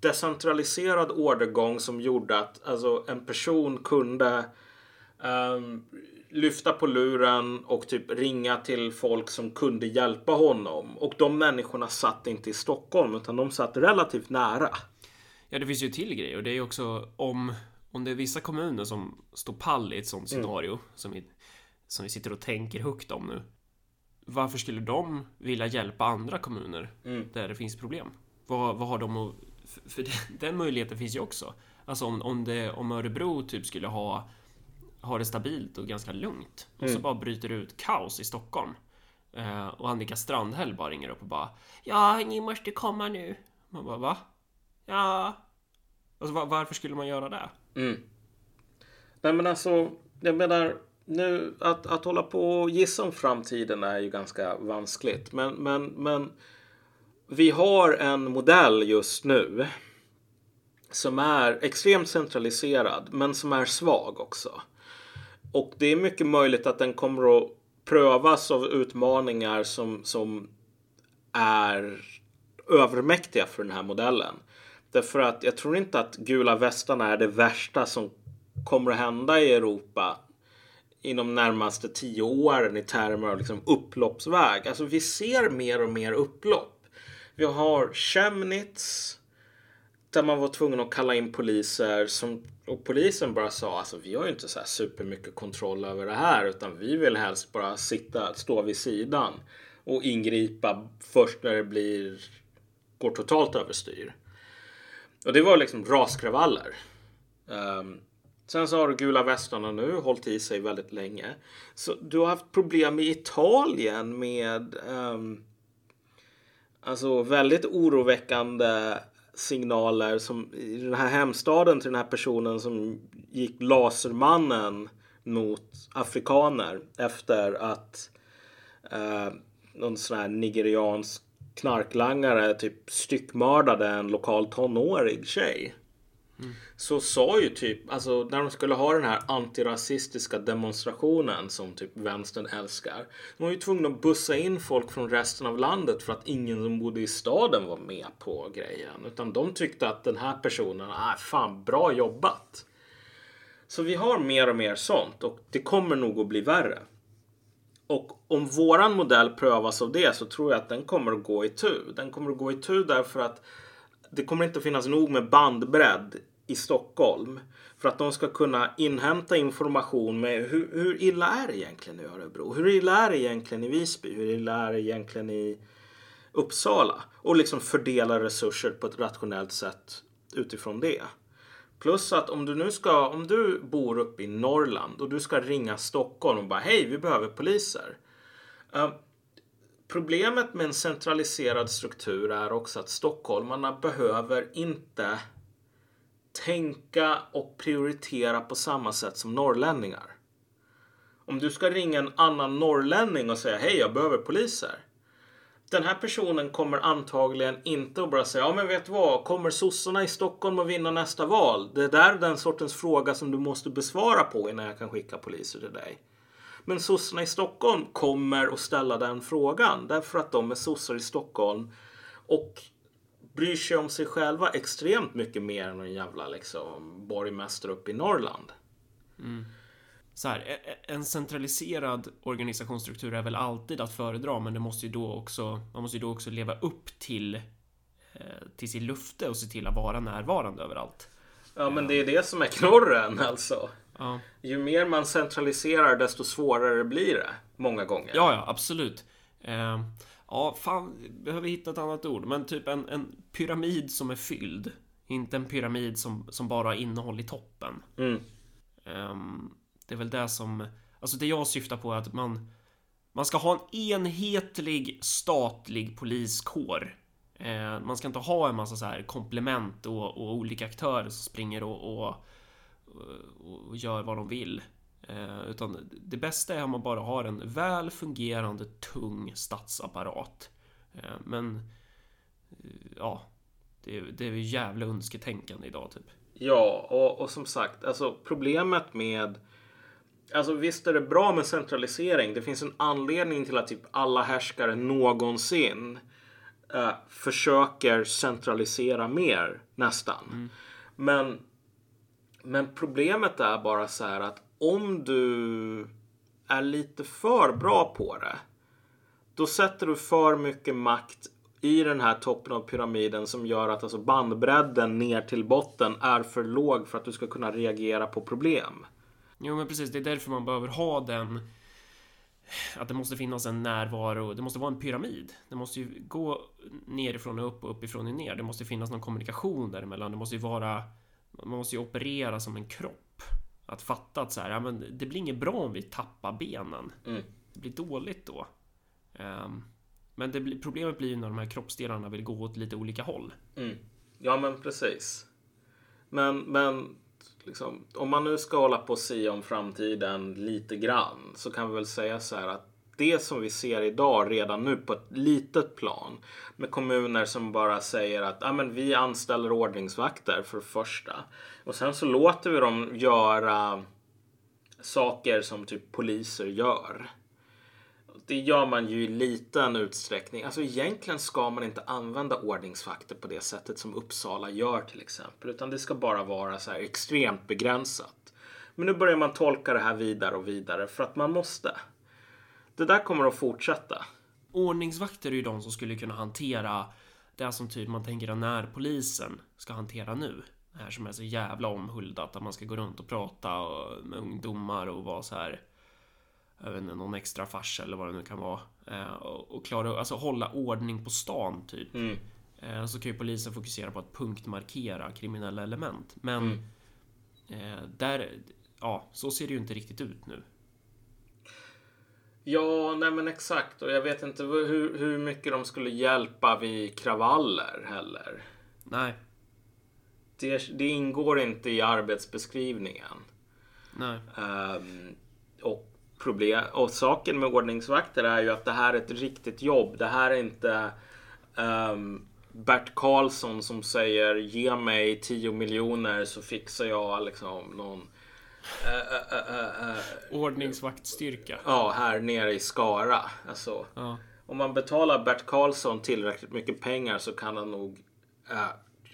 decentraliserad ordergång som gjorde att alltså, en person kunde ehm, lyfta på luren och typ ringa till folk som kunde hjälpa honom. Och de människorna satt inte i Stockholm utan de satt relativt nära. Ja, det finns ju till grej och det är ju också om, om det är vissa kommuner som står pall i ett sånt scenario som, vi, som vi sitter och tänker högt om nu. Varför skulle de vilja hjälpa andra kommuner där det finns problem? Vad, vad har de att... För, den, den möjligheten finns ju också. Alltså om, om, det, om Örebro typ skulle ha, ha det stabilt och ganska lugnt och så bara bryter det ut kaos i Stockholm. Eh, och Annika Strandhäll bara ringer upp och bara Ja, ni måste komma nu. Man bara va? Ja, Alltså, var, varför skulle man göra det? Mm. Nej men alltså, jag menar nu att, att hålla på och gissa om framtiden är ju ganska vanskligt. Men, men, men vi har en modell just nu som är extremt centraliserad men som är svag också. Och det är mycket möjligt att den kommer att prövas av utmaningar som, som är övermäktiga för den här modellen. Därför att jag tror inte att gula västarna är det värsta som kommer att hända i Europa inom närmaste tio åren i termer av liksom upploppsväg. Alltså vi ser mer och mer upplopp. Vi har Chemnitz där man var tvungen att kalla in poliser som, och polisen bara sa alltså vi har ju inte så här supermycket kontroll över det här utan vi vill helst bara sitta, stå vid sidan och ingripa först när det blir går totalt överstyr. Och det var liksom raskravaller. Um, sen så har du gula västarna nu hållit i sig väldigt länge. Så du har haft problem i Italien med um, alltså väldigt oroväckande signaler som i den här hemstaden till den här personen som gick lasermannen mot afrikaner efter att eh, någon sån här nigeriansk knarklangare typ styckmördade en lokal tonårig tjej. Mm. Så sa ju typ, alltså när de skulle ha den här antirasistiska demonstrationen som typ vänstern älskar. De var ju tvungna att bussa in folk från resten av landet för att ingen som bodde i staden var med på grejen. Utan de tyckte att den här personen, äh, fan bra jobbat. Så vi har mer och mer sånt och det kommer nog att bli värre. Och om våran modell prövas av det så tror jag att den kommer att gå i tur. Den kommer att gå i tur därför att det kommer inte att finnas nog med bandbredd i Stockholm för att de ska kunna inhämta information med hur, hur illa är det egentligen i Örebro? Hur illa är det egentligen i Visby? Hur illa är det egentligen i Uppsala? Och liksom fördela resurser på ett rationellt sätt utifrån det. Plus att om du nu ska, om du bor uppe i Norrland och du ska ringa Stockholm och bara hej, vi behöver poliser. Uh, problemet med en centraliserad struktur är också att stockholmarna behöver inte tänka och prioritera på samma sätt som norrlänningar. Om du ska ringa en annan norrlänning och säga hej, jag behöver poliser den här personen kommer antagligen inte att bara säga ja men vet du vad, kommer sossarna i Stockholm att vinna nästa val? Det där är den sortens fråga som du måste besvara på innan jag kan skicka poliser till dig. Men sossarna i Stockholm kommer att ställa den frågan därför att de är sossar i Stockholm och bryr sig om sig själva extremt mycket mer än en jävla liksom borgmästare uppe i Norrland. Mm så här, e, e, en centraliserad organisationsstruktur är väl alltid att föredra, men det måste ju då också, man måste ju då också leva upp till, eh, till sin lufte och se till att vara närvarande överallt. Ja, men det är det som är knorren alltså. Ja. Ju mer man centraliserar, desto svårare blir det många gånger. Ja, ja, absolut. Ja, fan, behöver hitta ett annat ord, men typ en, en pyramid som är fylld. Inte en pyramid som, som bara har innehåll i toppen. Mm. Um, det är väl det som, alltså det jag syftar på är att man, man ska ha en enhetlig statlig poliskår. Eh, man ska inte ha en massa så här komplement och, och olika aktörer som springer och, och, och gör vad de vill. Eh, utan det bästa är om man bara har en väl fungerande tung statsapparat. Eh, men ja, det, det är ju jävla önsketänkande idag typ. Ja, och, och som sagt, alltså problemet med Alltså visst är det bra med centralisering. Det finns en anledning till att typ alla härskare någonsin uh, försöker centralisera mer nästan. Mm. Men, men problemet är bara så här att om du är lite för bra på det. Då sätter du för mycket makt i den här toppen av pyramiden som gör att alltså bandbredden ner till botten är för låg för att du ska kunna reagera på problem. Jo men precis, det är därför man behöver ha den att det måste finnas en närvaro, det måste vara en pyramid. Det måste ju gå nerifrån och upp och uppifrån och ner. Det måste finnas någon kommunikation däremellan. Det måste ju vara, man måste ju operera som en kropp. Att fatta att så här, ja, men det blir inget bra om vi tappar benen. Mm. Det blir dåligt då. Um, men blir, problemet blir ju när de här kroppsdelarna vill gå åt lite olika håll. Mm. Ja men precis. Men, men liksom, om man nu ska hålla på och säga om framtiden lite grann så kan vi väl säga så här att det som vi ser idag redan nu på ett litet plan med kommuner som bara säger att ah, men vi anställer ordningsvakter för det första och sen så låter vi dem göra saker som typ poliser gör. Det gör man ju i liten utsträckning. Alltså egentligen ska man inte använda ordningsvakter på det sättet som Uppsala gör till exempel. Utan det ska bara vara så här extremt begränsat. Men nu börjar man tolka det här vidare och vidare för att man måste. Det där kommer att fortsätta. Ordningsvakter är ju de som skulle kunna hantera det som typ man tänker att närpolisen ska hantera nu. Det här som är så jävla omhuldat att man ska gå runt och prata med ungdomar och vara så här jag vet inte, någon extra fars eller vad det nu kan vara. Eh, och klara, alltså hålla ordning på stan typ. Mm. Eh, så kan ju polisen fokusera på att punktmarkera kriminella element. Men mm. Eh, där, ja, så ser det ju inte riktigt ut nu. Ja, nej men exakt. Och jag vet inte hur, hur mycket de skulle hjälpa vid kravaller heller. Nej. Det, det ingår inte i arbetsbeskrivningen. Nej. Um, och, problem, och saken med ordningsvakter är ju att det här är ett riktigt jobb. Det här är inte um, Bert Karlsson som säger ge mig 10 miljoner så fixar jag liksom någon Uh, uh, uh, Ordningsvaktstyrka. Ja, här nere i Skara. Alltså. Om man betalar Bert Karlsson tillräckligt mycket pengar så kan han nog,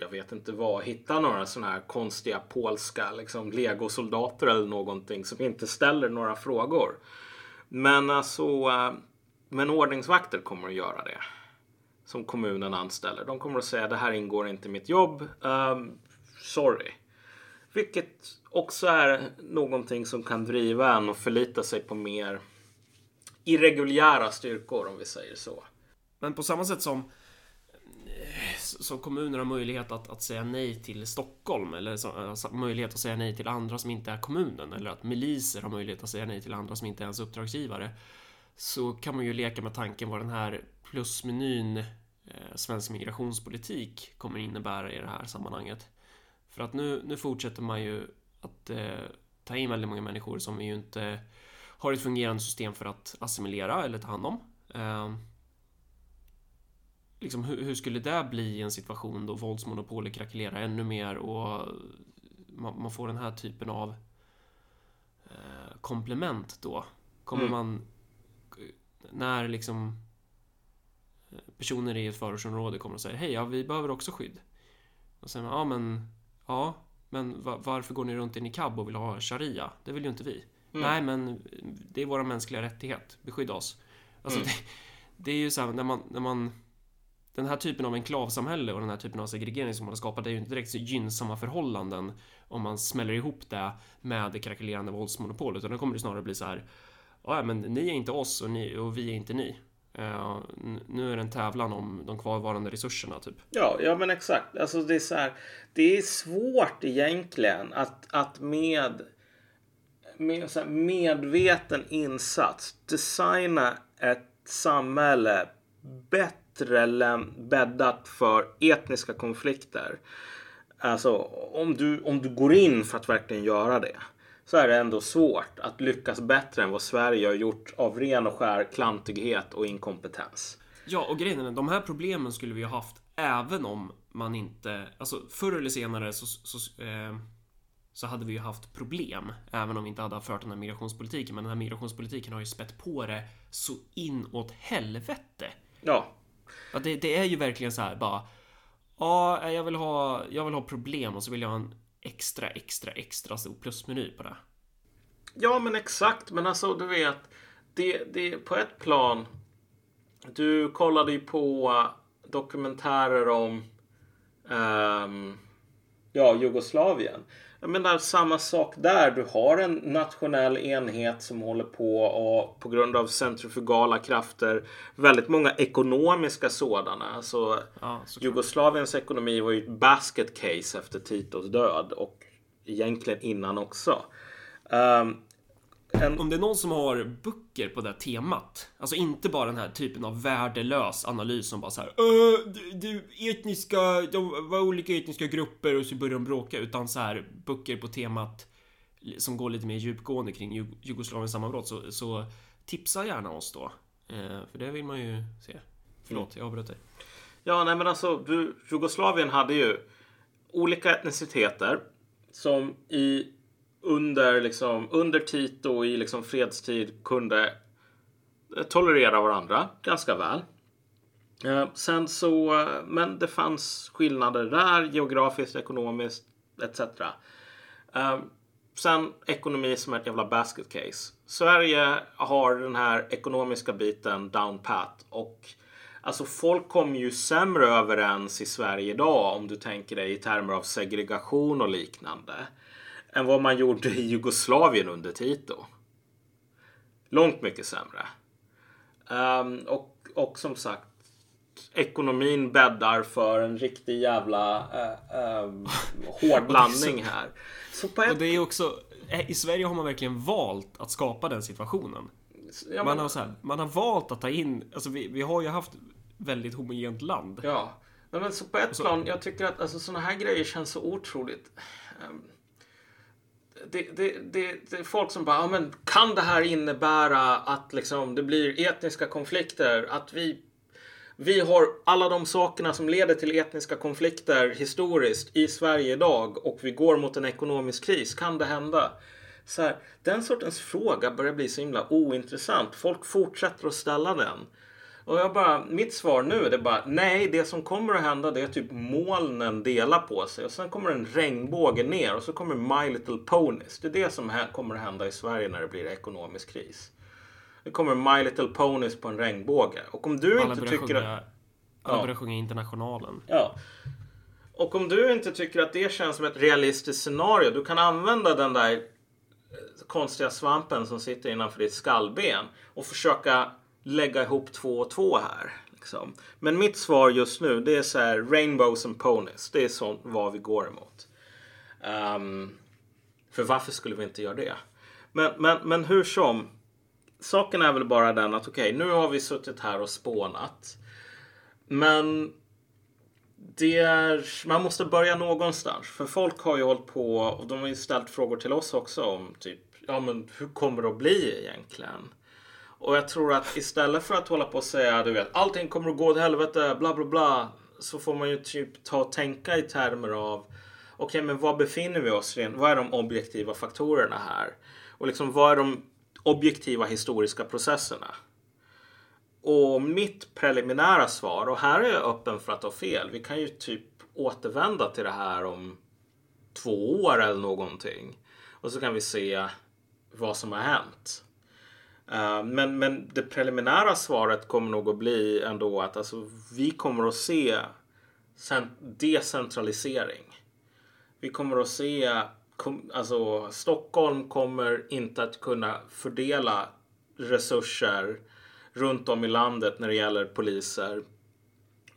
jag vet inte vad, hitta några sådana här konstiga polska liksom, legosoldater eller någonting som inte ställer några frågor. Men alltså, men ordningsvakter kommer att göra det. Som kommunen anställer. De kommer att säga det här ingår inte i mitt jobb. Um, sorry. Vilket också är någonting som kan driva en och förlita sig på mer irreguljära styrkor om vi säger så. Men på samma sätt som eh, som kommuner har möjlighet att, att säga nej till Stockholm eller så, alltså, möjlighet att säga nej till andra som inte är kommunen eller att miliser har möjlighet att säga nej till andra som inte är ens uppdragsgivare så kan man ju leka med tanken vad den här plusmenyn eh, svensk migrationspolitik kommer innebära i det här sammanhanget. För att nu, nu fortsätter man ju att eh, ta in väldigt många människor som vi ju inte har ett fungerande system för att assimilera eller ta hand om. Eh, liksom, hur, hur, skulle det bli i en situation då våldsmonopolet krackelerar ännu mer och man, man får den här typen av eh, komplement då? Kommer mm. man när liksom eh, personer i ett förortsområde kommer och säger hej, ja, vi behöver också skydd. Och sen, ja men Ja, men varför går ni runt i niqab och vill ha sharia? Det vill ju inte vi. Mm. Nej, men det är våra mänskliga rättighet. Beskydda oss. Alltså, mm. det, det, är ju så här, när man, när man... Den här typen av enklavsamhälle och den här typen av segregering som man har skapat är ju inte direkt så gynnsamma förhållanden om man smäller ihop det med det krackelerande våldsmonopolet. Utan då kommer det snarare bli så här. Ja, men ni är inte oss och, ni, och vi är inte ni. Uh, nu är det en tävlan om de kvarvarande resurserna typ. Ja, ja men exakt. Alltså det är så här. Det är svårt egentligen att, att med, med så medveten insats designa ett samhälle bättre bäddat för etniska konflikter. Alltså om du, om du går in för att verkligen göra det så är det ändå svårt att lyckas bättre än vad Sverige har gjort av ren och skär klantighet och inkompetens. Ja, och grejen är de här problemen skulle vi ha haft även om man inte, alltså förr eller senare så, så, eh, så hade vi ju haft problem även om vi inte hade fört den här migrationspolitiken. Men den här migrationspolitiken har ju spett på det så inåt helvete. Ja. ja det, det är ju verkligen så här bara. Ja, jag vill ha, jag vill ha problem och så vill jag ha en extra, extra, extra stor plusmeny på det. Ja, men exakt. Men alltså, du vet. Det, det på ett plan. Du kollade ju på dokumentärer om um, ja, Jugoslavien. Jag menar samma sak där. Du har en nationell enhet som håller på och på grund av centrifugala krafter väldigt många ekonomiska sådana. Alltså, ja, Jugoslaviens ekonomi var ju ett basket case efter Titos död och egentligen innan också. Um, en, Om det är någon som har böcker på det här temat, alltså inte bara den här typen av värdelös analys som bara så här, "Äh, du, du, etniska, de var olika etniska grupper och så börjar de bråka, utan så här böcker på temat som går lite mer djupgående kring Ju- Jugoslaviens sammanbrott, så, så tipsa gärna oss då. Eh, för det vill man ju se. Förlåt, jag avbröt dig. Ja, nej men alltså du, Jugoslavien hade ju olika etniciteter som i under, liksom, under Tito och i liksom fredstid kunde eh, tolerera varandra ganska väl. Eh, sen så, eh, men det fanns skillnader där geografiskt, ekonomiskt etc. Sen ekonomi som är ett jävla basket case. Sverige har den här ekonomiska biten down pat och Alltså folk kommer ju sämre överens i Sverige idag om du tänker dig i termer av segregation och liknande. Än vad man gjorde i Jugoslavien under Tito. Långt mycket sämre. Ehm, och, och som sagt ekonomin bäddar för en riktig jävla uh, (laughs) hård landning här. Så på Och ett, det är också, eh, i Sverige har man verkligen valt att skapa den situationen. ja, Man har, så här, man har valt att ta in, alltså vi, vi har ju haft väldigt homogent land. Ja, Nej, men så på ett plan, jag tycker att alltså, såna här grejer känns så otroligt. ehm, det, det, det, det är folk som bara, ja, men kan det här innebära att liksom, det blir etniska konflikter? Att vi, vi har alla de sakerna som leder till etniska konflikter historiskt i Sverige idag och vi går mot en ekonomisk kris. Kan det hända? Så här, den sortens fråga börjar bli så himla ointressant. Folk fortsätter att ställa den. Och jag bara, mitt svar nu är det bara nej, det som kommer att hända det är typ molnen delar på sig och sen kommer en regnbåge ner och så kommer My Little Ponies. Det är det som kommer att hända i Sverige när det blir ekonomisk kris. Det kommer My Little Ponies på en regnbåge. Och om du Alla inte tycker att... sjunga, alla Ja. börjar sjunga Internationalen. Ja. Och om du inte tycker att det känns som ett realistiskt scenario, du kan använda den där eh, konstiga svampen som sitter innanför ditt skallben och försöka lägga ihop två och två här. Liksom. Men mitt svar just nu det är så här rainbows and ponies. Det är så vad vi går emot. Um, för varför skulle vi inte göra det? Men, men, men hur som. Saken är väl bara den att okej, nu har vi suttit här och spånat. Men det är, man måste börja någonstans. För folk har ju hållit på och de har ju ställt frågor till oss också om typ, ja men hur kommer det att bli egentligen? Och jag tror att istället för att hålla på och säga, du vet, allting kommer att gå åt helvete, bla bla bla. Så får man ju typ ta och tänka i termer av, okej men var befinner vi oss? Vad är de objektiva faktorerna här? Och liksom vad är de objektiva historiska processerna? Och mitt preliminära svar, och här är jag öppen för att ha fel. Vi kan ju typ återvända till det här om två år eller någonting. Och så kan vi se vad som har hänt. Eh, men, men det preliminära svaret kommer nog att bli ändå att alltså, vi kommer att se decentralisering. Vi kommer att se, alltså Stockholm kommer inte att kunna fördela resurser runt om i landet när det gäller poliser,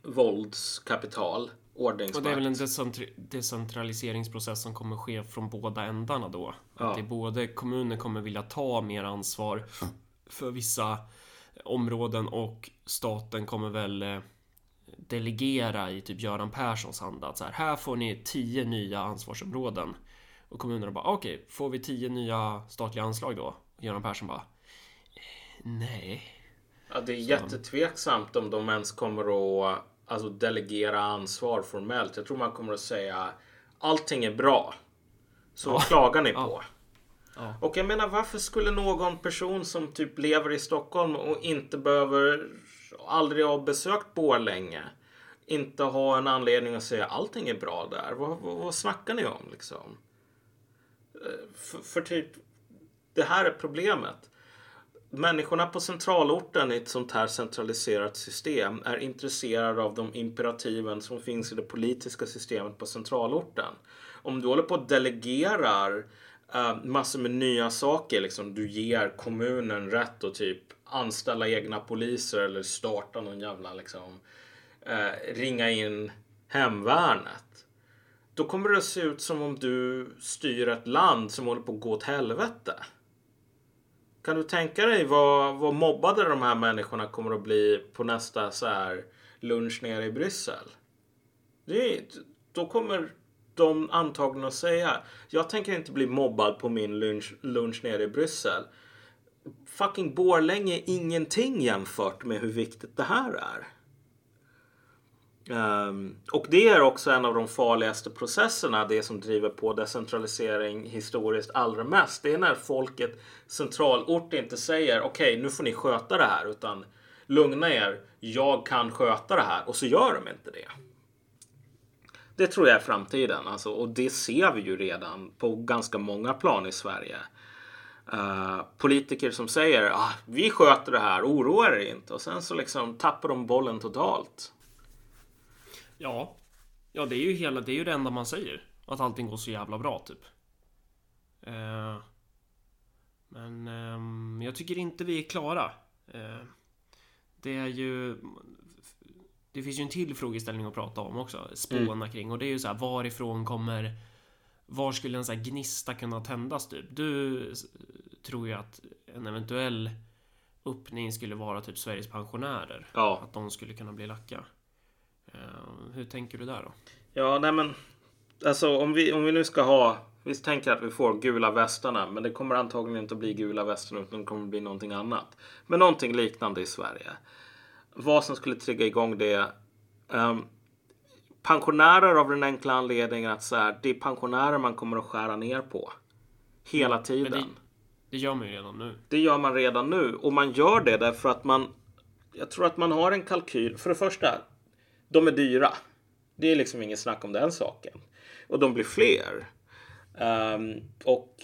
våldskapital, och ordningsmakt. det är väl en decentri- decentraliseringsprocess som kommer ske från båda ändarna då. Ja. Att det är både kommuner kommer vilja ta mer ansvar för vissa områden och staten kommer väl eh, delegera i typ Göran Perssons anda. Att så här, här får ni tio nya ansvarsområden. Och kommunerna bara, okej, får vi tio nya statliga anslag då? Och Göran Persson bara, "Eh, nej. Ja, det är jättetveksamt om de ens kommer att alltså, delegera ansvar formellt. Jag tror man kommer att säga allting är bra. Så vad klagar ni på? Ja. Och jag menar varför skulle någon person som typ lever i Stockholm och inte behöver aldrig ha besökt Borlänge inte ha en anledning att säga allting är bra där. Vad, vad, vad snackar ni om liksom? Eh, För, för typ det här är problemet. Människorna på centralorten i ett sånt här centraliserat system är intresserade av de imperativen som finns i det politiska systemet på centralorten. Om du håller på och delegerar uh, massor med nya saker, liksom du ger kommunen rätt att typ anställa egna poliser eller starta någon jävla liksom uh, ringa in hemvärnet. Då kommer det att se ut som om du styr ett land som håller på att gå åt helvete. Kan du tänka dig vad, vad mobbade de här människorna kommer att bli på nästa så här lunch nere i Bryssel? Det då kommer de antagligen att säga jag tänker inte bli mobbad på min lunch, lunch nere i Bryssel. Fucking Borlänge är ingenting jämfört med hur viktigt det här är. Um, och det är också en av de farligaste processerna, det som driver på decentralisering historiskt allra mest. Det är när folket centralort inte säger okej, okay, nu får ni sköta det här, utan lugna er, jag kan sköta det här och så gör de inte det. Det tror jag är framtiden alltså, och det ser vi ju redan på ganska många plan i Sverige. Uh, politiker som säger ah, vi sköter det här, oroa er inte och sen så liksom tappar de bollen totalt. Ja. Ja, det är ju hela, det är ju det enda man säger. Att allting går så jävla bra, typ. Uh, men um, jag tycker inte vi är klara. Uh, det är ju... Det finns ju en till frågeställning att prata om också. Spåna mm. kring. Och det är ju så här, varifrån kommer... Var skulle en sån här gnista kunna tändas, typ? Du tror ju att en eventuell öppning skulle vara typ Sveriges pensionärer. Ja. Att de skulle kunna bli lacka. Eh, hur tänker du där då? Ja, nej men alltså om vi, om vi nu ska ha vi tänker att vi får gula västarna, men det kommer antagligen inte att bli gula västarna utan det kommer att bli någonting annat. Men någonting liknande i Sverige. Vad som skulle trigga igång det. Um, pensionärer av den enkla anledningen att så här, det är pensionärer man kommer att skära ner på. Hela tiden. Det, det, gör man ju redan nu. Det gör man redan nu och man gör det därför att man. Jag tror att man har en kalkyl. För det första, de är dyra. Det är liksom inget snack om den saken. Och de blir fler. Um, och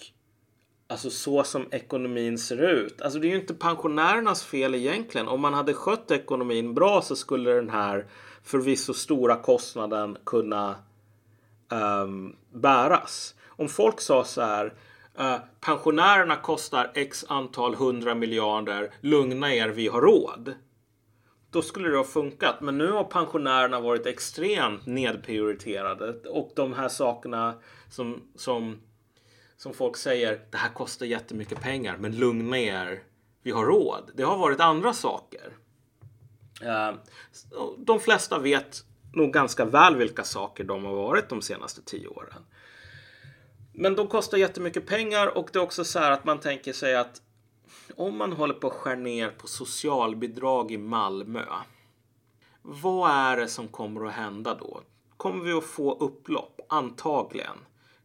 alltså så som ekonomin ser ut. Alltså det är ju inte pensionärernas fel egentligen. Om man hade skött ekonomin bra så skulle den här förvisso stora kostnaden kunna um, bäras. Om folk sa så här. Uh, pensionärerna kostar x antal hundra miljarder. Lugna er, vi har råd då skulle det ha funkat. Men nu har pensionärerna varit extremt nedprioriterade och de här sakerna som, som, som folk säger, det här kostar jättemycket pengar, men lugna er, vi har råd. Det har varit andra saker. Eh, de flesta vet nog ganska väl vilka saker de har varit de senaste tio åren. Men de kostar jättemycket pengar och det är också så här att man tänker sig att om man håller på att skära ner på socialbidrag i Malmö. Vad är det som kommer att hända då? Kommer vi att få upplopp? Antagligen.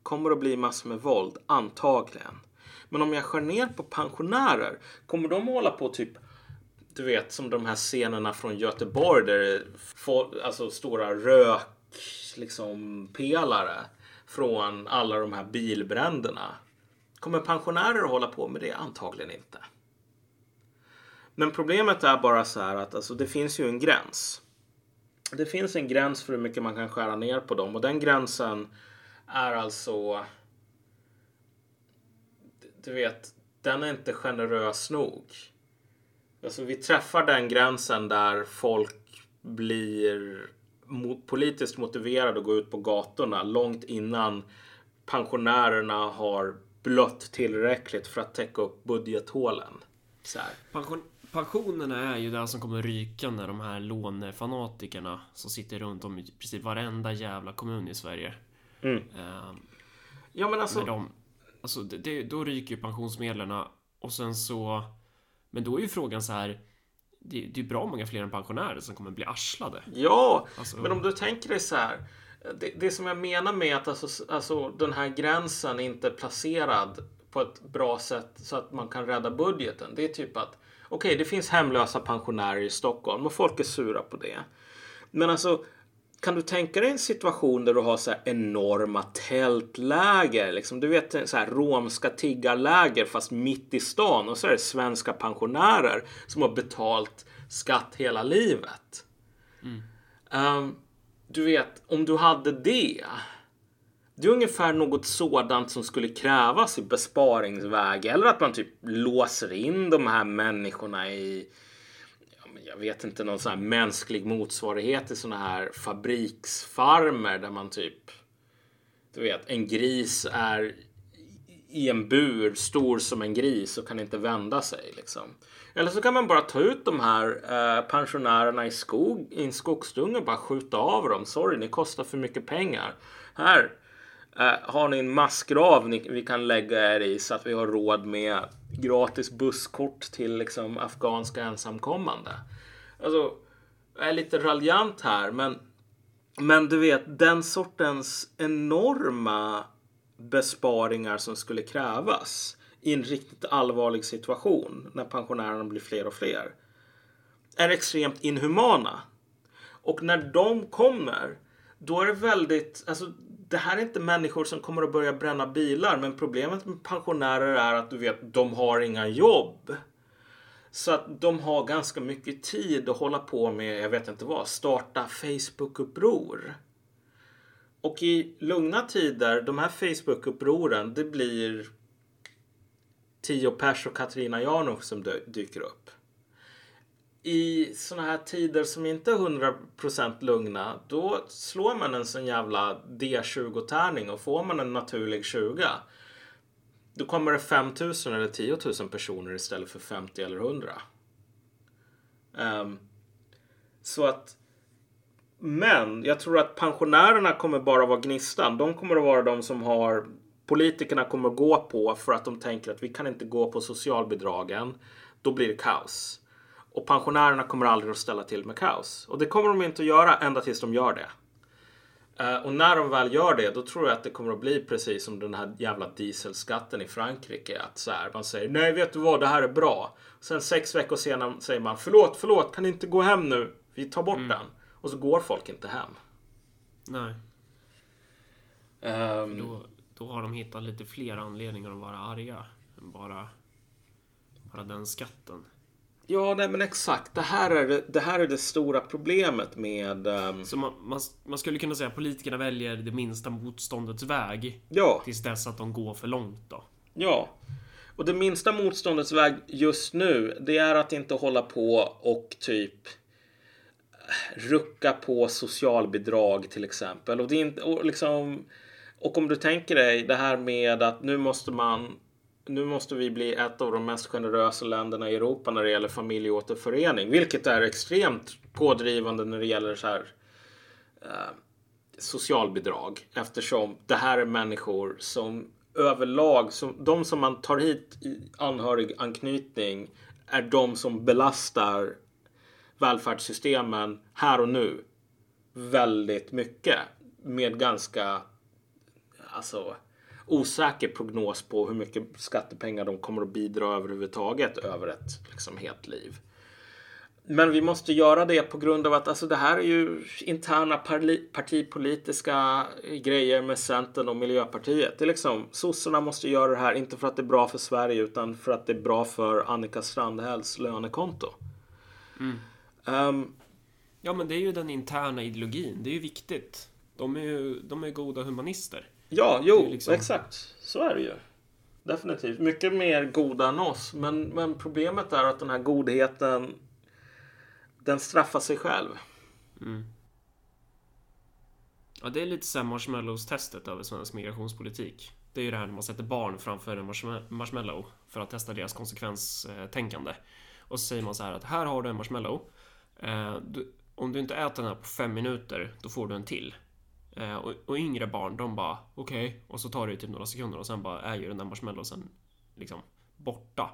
Kommer det att bli massor med våld? Antagligen. Men om jag skär ner på pensionärer, kommer de att hålla på typ du vet som de här scenerna från Göteborg där det får, alltså stora rök liksom pelare från alla de här bilbränderna. Kommer pensionärer att hålla på med det? Antagligen inte. Men problemet är bara så här att alltså, det finns ju en gräns. Det finns en gräns för hur mycket man kan skära ner på dem och den gränsen är alltså. Du vet, den är inte generös nog. Alltså vi träffar den gränsen där folk blir politiskt motiverade att gå ut på gatorna långt innan pensionärerna har blött tillräckligt för att täcka upp budgethålen. Så Pension, pensionerna är ju det som kommer ryka när de här lånefanatikerna som sitter runt om i princip varenda jävla kommun i Sverige. Mm. Uh, ja men alltså. De, alltså det, det, då ryker ju pensionsmedlen och sen så. Men då är ju frågan så här. Det, det är bra många fler än pensionärer som kommer bli arslade. Ja, alltså, men om du tänker dig så här. Det, det som jag menar med att alltså, alltså, den här gränsen inte är placerad på ett bra sätt så att man kan rädda budgeten. Det är typ att okej, okay, det finns hemlösa pensionärer i Stockholm och folk är sura på det. Men alltså, kan du tänka dig en situation där du har så här enorma tältläger? Liksom, du vet så här romska tiggarläger fast mitt i stan och så är det svenska pensionärer som har betalt skatt hela livet. Mm. Um, du vet, om du hade det. Det är ungefär något sådant som skulle krävas i besparingsväg. Eller att man typ låser in de här människorna i jag vet inte, någon sån här mänsklig motsvarighet till såna här fabriksfarmer där man typ, du vet, en gris är i en bur, stor som en gris och kan inte vända sig. Liksom. Eller så kan man bara ta ut de här eh, pensionärerna i, skog, i en skogsdunge och bara skjuta av dem. Sorry, ni kostar för mycket pengar. Här Eh, har ni en massgrav ni, vi kan lägga er i så att vi har råd med gratis busskort till liksom, afghanska ensamkommande. Alltså, jag är lite raljant här, men, men du vet den sortens enorma besparingar som skulle krävas i en riktigt allvarlig situation när pensionärerna blir fler och fler är extremt inhumana. Och när de kommer, då är det väldigt, alltså det här är inte människor som kommer att börja bränna bilar, men problemet med pensionärer är att du vet, de har inga jobb. Så att de har ganska mycket tid att hålla på med, jag vet inte vad, starta Facebook-uppror. Och i lugna tider, de här Facebook-upproren, det blir Tio Pers och Katarina Janouch som dyker upp. I såna här tider som inte är 100% lugna, då slår man en sån jävla D20-tärning och får man en naturlig 20 då kommer det 5000 eller 10 000 personer istället för 50 eller 100. Um, ehm, så att men jag tror att pensionärerna kommer bara vara gnistan. De kommer att vara de som har politikerna kommer att gå på för att de tänker att vi kan inte gå på socialbidragen. Då blir det kaos. Och pensionärerna kommer aldrig att ställa till med kaos. Och det kommer de inte att göra ända tills de gör det. Uh, och när de väl gör det, då tror jag att det kommer att bli precis som den här jävla dieselskatten i Frankrike. Att så här, man säger nej, vet du vad, det här är bra. Sen sex veckor senare säger man förlåt, förlåt, kan ni inte gå hem nu? Vi tar bort mm. den. Och så går folk inte hem. Nej. Um, då, då har de hittat lite fler anledningar att vara arga. Än bara, bara den skatten. Ja, nej men exakt. Det här är det, det, här är det stora problemet med... Um... Så man, man, man, skulle kunna säga att politikerna väljer det minsta motståndets väg. Ja. Tills dess att de går för långt då. Ja. Och det minsta motståndets väg just nu, det är att inte hålla på och typ rucka på socialbidrag till exempel. Och, det är inte, och, liksom, och om du tänker dig det här med att nu måste man nu måste vi bli ett av de mest generösa länderna i Europa när det gäller familjeåterförening, vilket är extremt pådrivande när det gäller så här, eh, socialbidrag eftersom det här är människor som överlag, som, de som man tar hit i anhöriganknytning är de som belastar välfärdssystemen här och nu väldigt mycket med ganska alltså osäker prognos på hur mycket skattepengar de kommer att bidra överhuvudtaget över ett liksom, helt liv. Men vi måste göra det på grund av att alltså, det här är ju interna partipolitiska grejer med Centern och Miljöpartiet. Det är liksom, sossarna måste göra det här, inte för att det är bra för Sverige utan för att det är bra för Annika Strandhälls lönekonto. Mm. Um, ja, men det är ju den interna ideologin. Det är ju viktigt. De är ju de är goda humanister. Ja, jo, liksom... exakt. Så är det ju. Definitivt. Mycket mer goda än oss. Men, men problemet är att den här godheten den straffar sig själv. Mm. Ja, det är lite såhär marshmallows-testet över svensk migrationspolitik. Det är ju det här när man sätter barn framför en marshmallow för att testa deras konsekvenstänkande. Och så säger man så här att här har du en marshmallow. Eh, du, om du inte äter den här på fem minuter, då får du en till. Eh, och, och, yngre barn, de bara okej. Okay. Och så tar det ju typ några sekunder och sen bara är ju den där marshmallowsen liksom borta.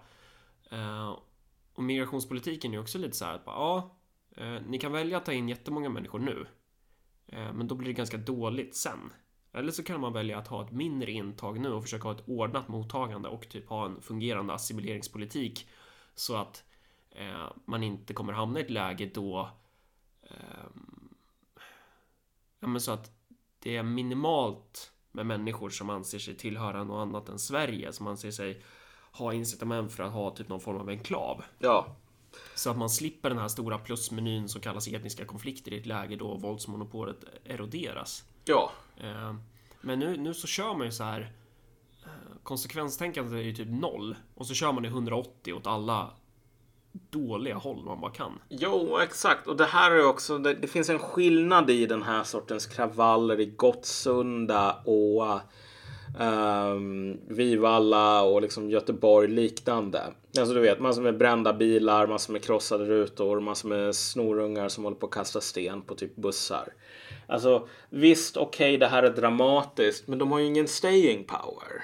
Eh, och migrationspolitiken är också lite så här att bara, ja, eh, ni kan välja att ta in jättemånga människor nu. Eh, men då blir det ganska dåligt sen. Eller så kan man välja att ha ett mindre intag nu och försöka ha ett ordnat mottagande och typ ha en fungerande assimileringspolitik så att eh, man inte kommer hamna i ett läge då eh, ja, men så att det är minimalt med människor som anser sig tillhöra något annat än Sverige, som anser sig ha incitament för att ha typ någon form av enklav. Ja. Så att man slipper den här stora plusmenyn som kallas etniska konflikter i ett läge då våldsmonopolet eroderas. Ja. Eh, men nu, nu så kör man ju så här eh, konsekvenstänkandet är ju typ noll och så kör man i 180 åt alla dåliga håll man bara kan. Jo, exakt. Och det här är också, det, det finns en skillnad i den här sortens kravaller i Gottsunda och Um, Vivalla och liksom Göteborg liknande. Alltså du vet massor med brända bilar, massor med krossade rutor, massor med snorungar som håller på att kasta sten på typ bussar. Alltså visst okej okay, det här är dramatiskt men de har ju ingen staying power.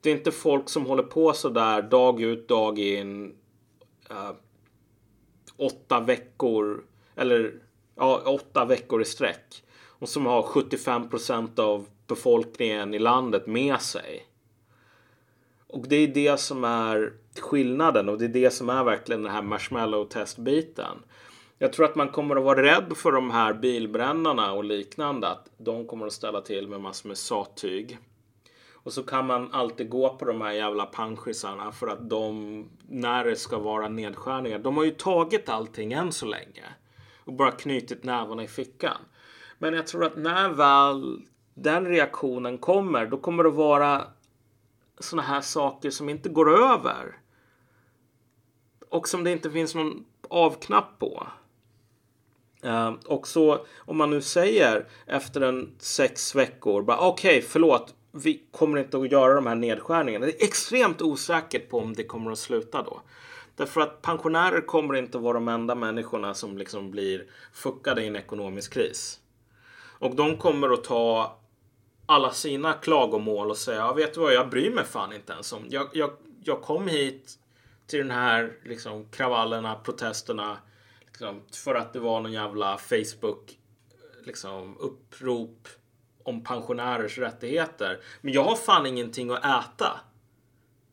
Det är inte folk som håller på sådär dag ut dag in. Uh, åtta veckor eller ja, åtta veckor i sträck. Och som har 75 procent av befolkningen i landet med sig. Och det är det som är skillnaden och det är det som är verkligen den här marshmallow testbiten. Jag tror att man kommer att vara rädd för de här bilbrännarna och liknande. Att de kommer att ställa till med massor med sattyg. Och så kan man alltid gå på de här jävla panschisarna för att de, när det ska vara nedskärningar, de har ju tagit allting än så länge. Och bara knutit nävarna i fickan. Men jag tror att när väl den reaktionen kommer, då kommer det vara såna här saker som inte går över. Och som det inte finns någon avknapp på. Uh, och så om man nu säger efter en sex veckor, bara okej, okay, förlåt, vi kommer inte att göra de här nedskärningarna. Det är extremt osäkert på om det kommer att sluta då. Därför att pensionärer kommer inte att vara de enda människorna som liksom blir fuckade i en ekonomisk kris. Och de kommer att ta alla sina klagomål och säga, ja, vet du vad, jag bryr mig fan inte ens om. Jag, jag, jag kom hit till den här liksom, kravallerna, protesterna, liksom, för att det var någon jävla Facebook liksom, upprop om pensionärers rättigheter. Men jag har fan ingenting att äta.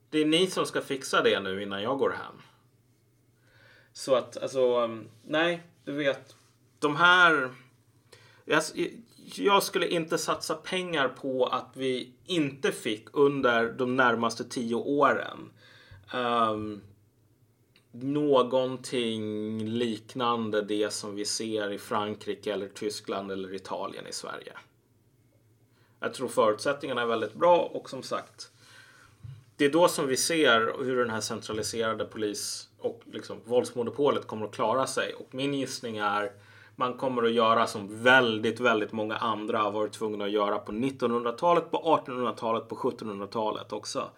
Det är ni som ska fixa det nu innan jag går hem. Så att alltså, mm, nej, du vet. De här. Jag, jag skulle inte satsa pengar på att vi inte fick under de närmaste tio åren. Um, någonting liknande det som vi ser i Frankrike eller Tyskland eller Italien i Sverige. Jag tror förutsättningarna är väldigt bra och som sagt det är då som vi ser hur den här centraliserade polis och liksom våldsmonopolet kommer att klara sig. Och min gissning är man kommer att göra som väldigt, väldigt många andra har varit tvungna att göra på 1900-talet, på 1800-talet, på 1700-talet också.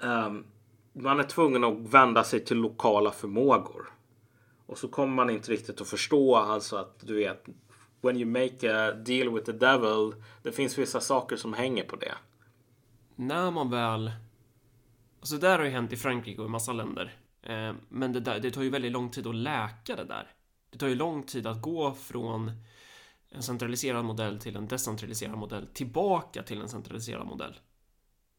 Um, man är tvungen att vända sig till lokala förmågor. Och så kommer man inte riktigt att förstå alltså att du vet when you make a deal with the devil. Det finns vissa saker som hänger på det. När man väl... Alltså det där har ju hänt i Frankrike och i massa länder. Eh, men det, där, det tar ju väldigt lång tid att läka det där. Det tar ju lång tid att gå från en centraliserad modell till en decentraliserad modell tillbaka till en centraliserad modell.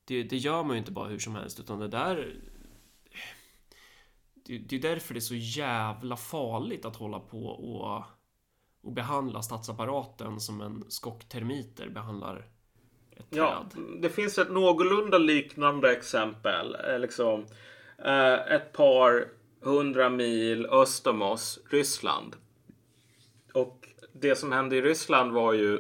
Det, det gör man ju inte bara hur som helst utan det där det, det är därför det är så jävla farligt att hålla på och och behandla statsapparaten som en skock termiter behandlar ett träd. Ja, det finns ett någorlunda liknande exempel. Eh, liksom, eh, ett par hundra mil öster om oss, Ryssland. Och det som hände i Ryssland var ju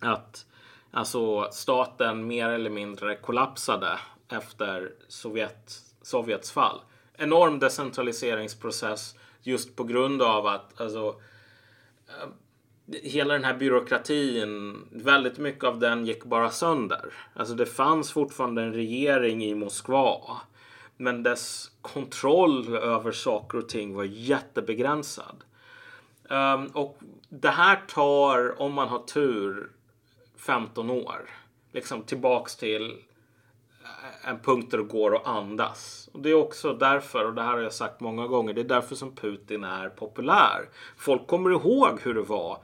att alltså, staten mer eller mindre kollapsade efter Sovjet, Sovjets fall. Enorm decentraliseringsprocess just på grund av att alltså, hela den här byråkratin, väldigt mycket av den gick bara sönder. Alltså det fanns fortfarande en regering i Moskva. Men dess kontroll över saker och ting var jättebegränsad. Um, och det här tar, om man har tur, 15 år. Liksom tillbaks till en punkt där det går att andas. Och det är också därför, och det här har jag sagt många gånger, det är därför som Putin är populär. Folk kommer ihåg hur det var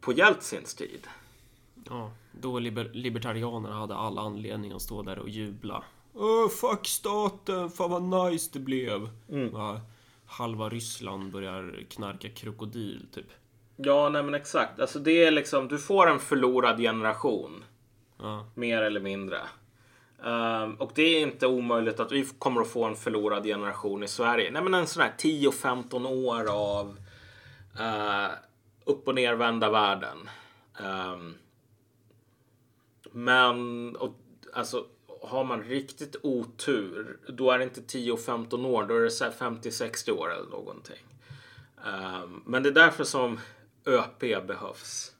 på Jeltsins tid. Ja, då liber libertarianerna hade alla anledning att stå där och jubla. Åh, fuck staten, fan vad nice det blev. Mm. Ja, halva Ryssland börjar knarka krokodil, typ. Ja, nej men exakt. Alltså det är liksom, du får en förlorad generation. Ja. Mer eller mindre. Um, och det är inte omöjligt att vi kommer att få en förlorad generation i Sverige. Nej, men en sån här 10-15 år av uh, upp och nervända världen. Um, men och, alltså, har man riktigt otur, då är det inte 10-15 år, då är det 50-60 år eller någonting. Um, men det är därför som ÖP behövs.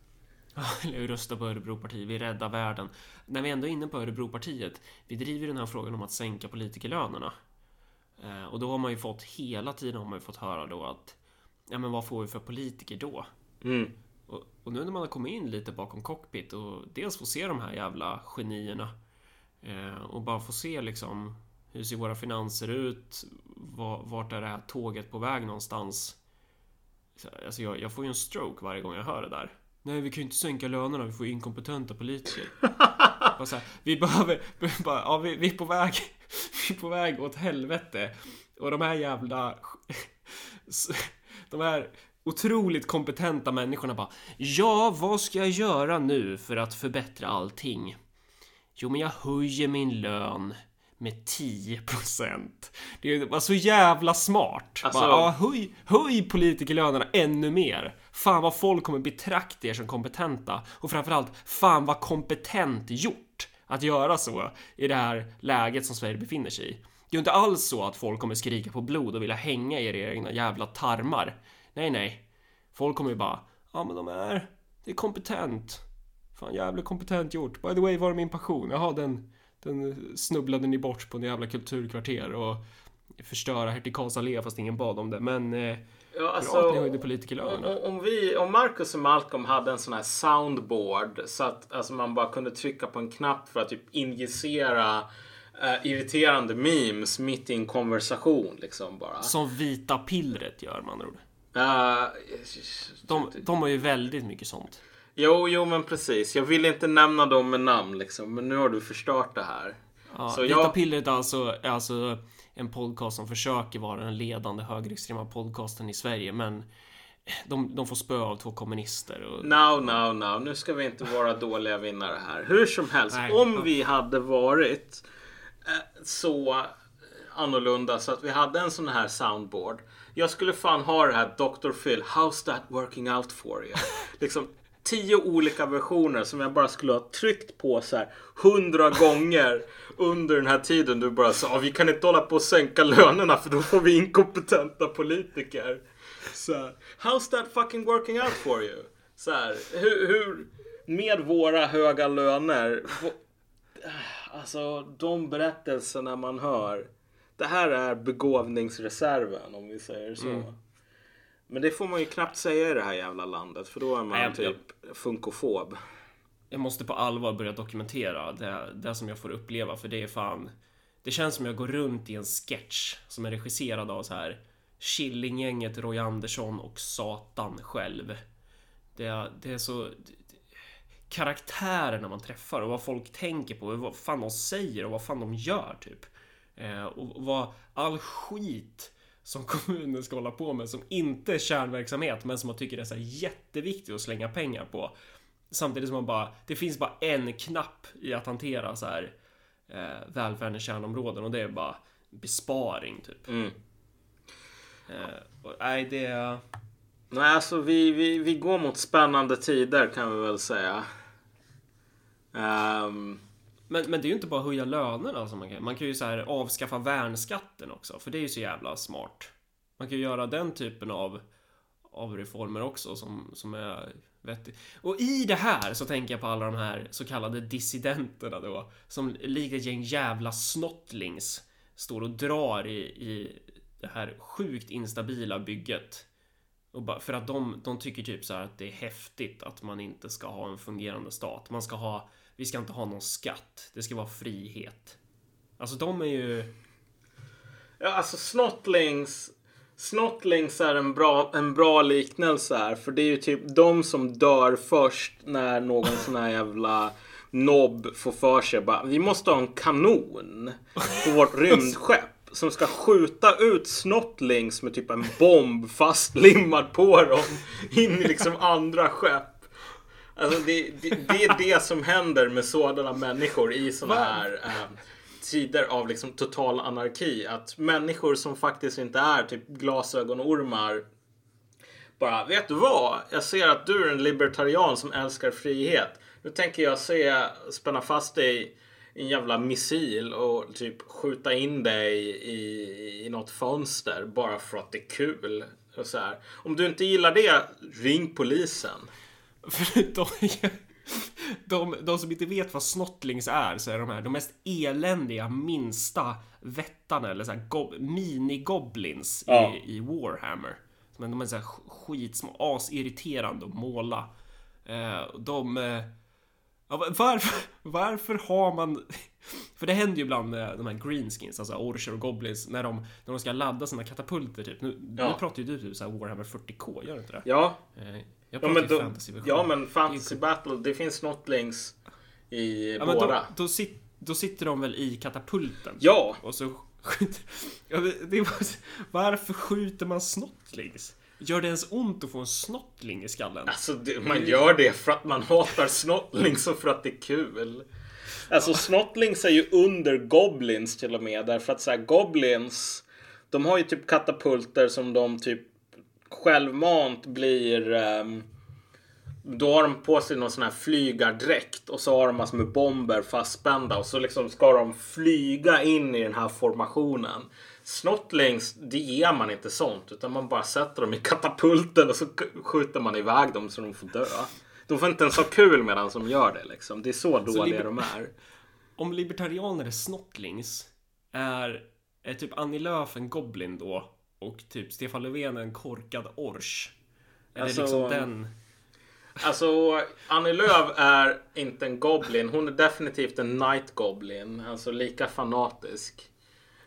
(laughs) Eller rösta på Örebropartiet, vi räddar världen. När vi ändå är inne på Örebropartiet, vi driver den här frågan om att sänka politikerlönerna. Eh, och då har man ju fått, hela tiden har man ju fått höra då att Ja men vad får vi för politiker då? Mm. Och, och nu när man har kommit in lite bakom cockpit och dels får se de här jävla genierna eh, och bara få se liksom hur ser våra finanser ut? Var, vart är det här tåget på väg någonstans? Så, Alltså jag, jag får ju en stroke varje gång jag hör det där. Nej, vi kan ju inte sänka lönerna, vi får inkompetenta politiker. (laughs) Här, vi behöver, (laughs) bara, ja, vi, vi är på väg, (laughs) vi är på väg åt helvete. Och de här jävla, de här otroligt kompetenta människorna bara, ja, vad ska jag göra nu för att förbättra allting? Jo, men jag höjer min lön med 10%. Det var så jävla smart. Alltså- Bara, ja, höj, höj politikerlönerna ännu mer. Fan vad folk kommer betrakta er som kompetenta. Och framförallt, fan vad kompetent gjort att göra så i det här läget som Sverige befinner sig i. Det är ju inte alls så att folk kommer skrika på blod och vilja hänga er i era egna jävla tarmar. Nej, nej. Folk kommer ju bara, ja men de är, det är kompetent. Fan jävligt kompetent gjort. By the way, var är min passion? Jaha, den, den snubblade ni bort på en jävla kulturkvarter och förstöra Hertig Karls allé fast ingen bad om det. Men eh, Ja, bra alltså, att ni höjde om, politikerlönerna. om- om, vi, om Marcus och Malcolm hade en sån här soundboard så att alltså, man bara kunde trycka på en knapp för att typ injicera eh, irriterande memes mitt i en konversation liksom bara. Som vita pillret gör man ord. Eh, De, de har ju väldigt mycket sånt. Jo, jo, men precis. Jag vill inte nämna dem med namn liksom, men nu har du förstört det här. Ja, Så jag- pillret är alltså, är alltså en podcast som försöker vara den ledande högerextrema podcasten i Sverige men de, de får spö av två kommunister och No, no, no. Nu ska vi inte vara dåliga vinnare här. Hur som helst, Nej. om vi hade varit eh, så annorlunda så att vi hade en sån här soundboard. Jag skulle fan ha det här Dr. Phil, how's that working out for you? (laughs) liksom tio olika versioner som jag bara skulle ha tryckt på så här hundra gånger (laughs) under den här tiden. Du bara sa, vi kan inte hålla på och sänka lönerna för då får vi inkompetenta politiker. Så här, how's that fucking working out for you? Så här, hur, hur med våra höga löner. (sighs) Alltså de berättelserna man hör. Det här är begåvningsreserven om vi säger så. Mm. Men det får man ju knappt säga i det här jävla landet för då är man Nej, jag- typ funkofob. jag måste på allvar börja dokumentera det, det som jag får uppleva för det är fan Det känns som jag går runt i en sketch som är regisserad av så här Killinggänget, Roy Andersson och Satan själv. Det är, det är så karaktärerna man träffar och vad folk tänker på, vad fan de säger och vad fan de gör typ. Eh, och vad all skit som kommunen ska hålla på med som inte är kärnverksamhet men som man tycker är så jätteviktigt att slänga pengar på. Samtidigt som man bara, det finns bara en knapp i att hantera så här eh, välfärdens kärnområden och det är bara besparing typ. Mm. Eh, och, nej, det är... Nej, alltså vi, vi, vi går mot spännande tider kan vi väl säga. Ehm, men, men det är ju inte bara att höja lönerna alltså, som man kan. Man kan ju så här avskaffa värnskatten också, för det är ju så jävla smart. Man kan ju göra den typen av, av reformer också som, som är vettig. Och i det här så tänker jag på alla de här så kallade dissidenterna då, som likt ett gäng jävla snottlings står och drar i, i det här sjukt instabila bygget. Och bara, för att de, de tycker typ så här att det är häftigt att man inte ska ha en fungerande stat. Man ska ha, vi ska inte ha någon skatt. Det ska vara frihet. Alltså de är ju... ja, alltså snottlings. Snottlings är en bra, en bra liknelse här. För det är ju typ de som dör först när någon sån här jävla nobb får för sig bara, vi måste ha en kanon på vårt (laughs) rymdskepp. Som ska skjuta ut snottlings med typ en bomb fastlimmad på dem. In i liksom andra skepp. Alltså det, det, det är det som händer med sådana människor i sådana här eh, tider av liksom total anarki. Att människor som faktiskt inte är typ glasögonormar bara, vet du vad? Jag ser att du är en libertarian som älskar frihet. Nu tänker jag se, spänna fast dig i en jävla missil och typ skjuta in dig i, i något fönster bara för att det är kul. Och så här. Om du inte gillar det, ring polisen. Förutom (laughs) de, de som inte vet vad snottlings är så är de här de mest eländiga minsta vättarna eller så här go, mini-goblins Ja. i, i Warhammer. Men de är så här skitsmå, asirriterande att måla. Eh, de... Eh, varför, (laughs) varför har man... (laughs) För det händer ju ibland med de här greenskins, alltså orcher och goblins, när de, när de ska ladda sina katapulter typ. Nu, nu Ja. pratar ju du typ så här Warhammer 40K, gör du inte det? Ja, Eh, jag ja pratar men, ju då, fantasyversion. ja, men Fantasy Battle, det finns snottlings i Ja, men då, båda. då, sit, då sitter de väl i katapulten? Ja, Och så skjuter... (laughs) Ja, var, varför skjuter man snottlings? Gör det ens ont att få en snottling i skallen? alltså det, man gör det för att man hatar snottlings och för att det är kul. Alltså snottlings är ju under goblins till och med. Därför att så här, goblins, de har ju typ katapulter som de typ självmant blir... ehm, då har de på sig någon sån här flygardräkt och så har de massor med bomber fastspända och så liksom ska de flyga in i den här formationen. Snottlings, det ger man inte sånt utan man bara sätter dem i katapulten och så skjuter man iväg dem så de får dö. De får inte ens ha kul medan de gör det liksom. Det är så dåliga liber- de är. Om libertarianer är snottlings, är, är typ Annie Lööf en goblin då? Och typ Stefan Löfven en korkad ors? Är Alltså, det liksom den... Alltså, Annie Lööf är inte en goblin. Hon är definitivt en night goblin. Alltså lika fanatisk.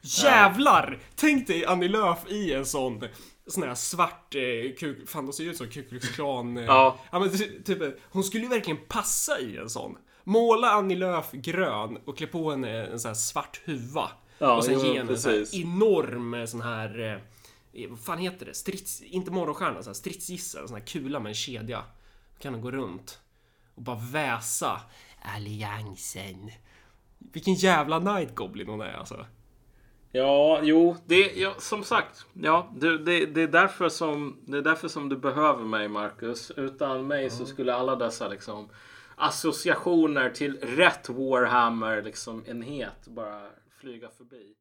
Jävlar! Tänk dig Annie Lööf i en sån sån här svart, eh, kuk, fan de ser ju ut som Ku Klux Klan. Eh, Ja. ja men ty- typ, hon skulle ju verkligen passa i en sån. Måla Annie Lööf grön och klä på henne en sån här svart huva. Ja, och sen jo, ge henne en sån här enorm eh, sån här, eh, vad fan heter det? Strids, inte morgonstjärna, sån här stridsgissel, sån här kula med en kedja. Då kan hon gå runt och bara väsa alliansen. Vilken jävla night goblin hon är alltså. Ja, jo, det, ja, som sagt. Ja, det, det, det, är därför som, det är därför som du behöver mig, Marcus. Utan mig så skulle alla dessa liksom, associationer till rätt Warhammer liksom, enhet bara flyga förbi.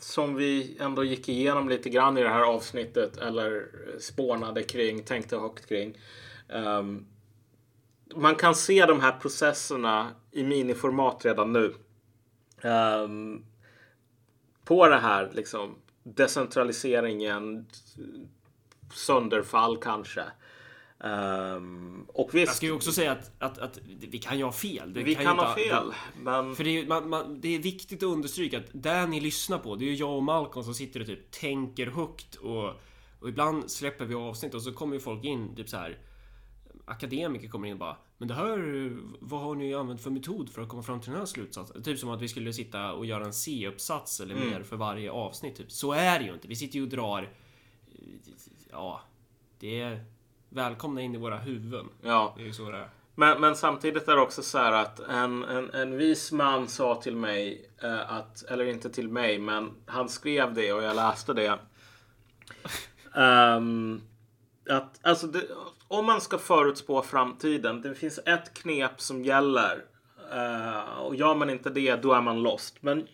Som vi ändå gick igenom lite grann i det här avsnittet eller spånade kring, tänkte högt kring. Um, man kan se de här processerna i miniformat redan nu. Um, på det här liksom decentraliseringen, sönderfall kanske. Ehm, och Jag visst, ska ju också säga att, att, att vi kan ju ha fel. Det vi ju kan ha fel. Men För det är, man, man, det är viktigt att understryka att det ni lyssnar på, det är ju jag och Malcolm som sitter och typ tänker högt och, och ibland släpper vi avsnitt och så kommer ju folk in, typ så här akademiker kommer in och bara Men det här, vad har ni använt för metod för att komma fram till den här slutsatsen? Typ som att vi skulle sitta och göra en C-uppsats eller mer för varje avsnitt. Typ. Så är det ju inte. Vi sitter ju och drar... Ja, det är välkomna in i våra huvuden. ja, Det är ju så det är. Men, men samtidigt är det också så här att en, en, en vis man sa till mig eh, att, eller inte till mig, men han skrev det och jag läste det. Ehm, att, alltså det, om man ska förutspå framtiden, det finns ett knep som gäller. Eh, och gör man inte det, då är man lost. Men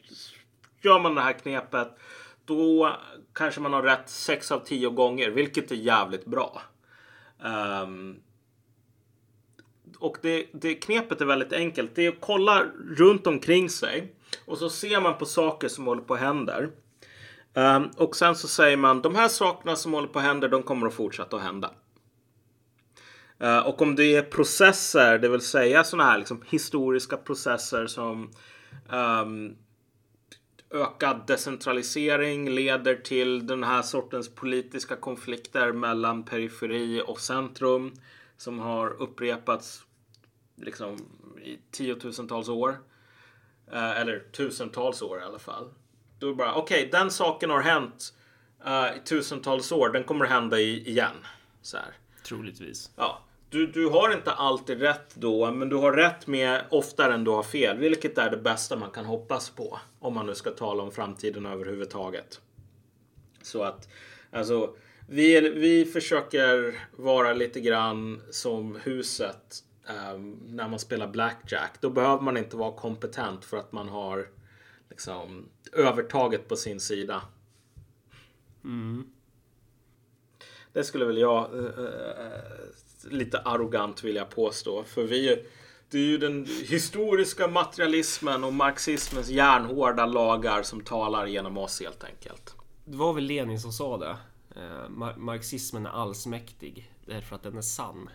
gör man det här knepet, då kanske man har rätt 6 av 10 gånger, vilket är jävligt bra. Um, och det, det knepet är väldigt enkelt. Det är att kolla runt omkring sig och så ser man på saker som håller på att hända. Um, och sen så säger man de här sakerna som håller på att hända, de kommer att fortsätta att hända. Uh, och om det är processer, det vill säga sådana här liksom historiska processer som um, ökad decentralisering leder till den här sortens politiska konflikter mellan periferi och centrum som har upprepats liksom i tiotusentals år. Eh, eller tusentals år i alla fall. Då är det bara, okej, den saken har hänt eh, i tusentals år, den kommer hända i, igen. Så här. Troligtvis. Ja, du, du har inte alltid rätt då, men du har rätt med oftare än du har fel. Vilket är det bästa man kan hoppas på. Om man nu ska tala om framtiden överhuvudtaget. Så att, alltså, vi, vi försöker vara lite grann som huset ehm, när man spelar Blackjack. Då behöver man inte vara kompetent för att man har liksom övertaget på sin sida. Det skulle väl jag eh, eh, lite arrogant vill jag påstå. För vi, det är ju den historiska materialismen och marxismens järnhårda lagar som talar genom oss helt enkelt. Det var väl Lenin som sa det. Eh, mar- marxismen är allsmäktig därför att den är sann.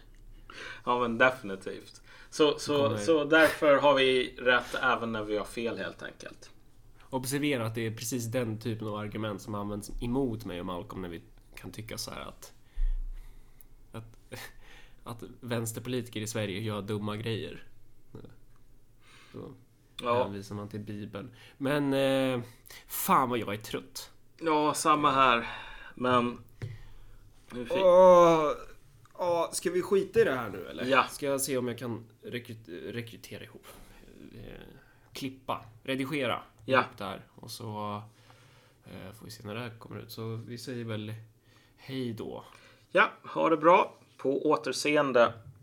Ja men definitivt. Så, så, så därför har vi rätt även när vi har fel helt enkelt. Observera att det är precis den typen av argument som används emot mig och Malcolm när vi kan tycka så här att, att vänsterpolitiker i Sverige gör dumma grejer. Då Ja, hänvisar man till Bibeln. Men eh, fan vad jag är trött. ja samma här. Men... Nu fick- Åh, åh, ska vi skita i det här nu eller? Ja. Ska jag se om jag kan rekryt- rekrytera ihop? Eh, klippa, redigera Ja. här. Och så eh, får vi se när det här kommer ut. Så vi säger väl hej då. Ja, ha det bra. På återseende.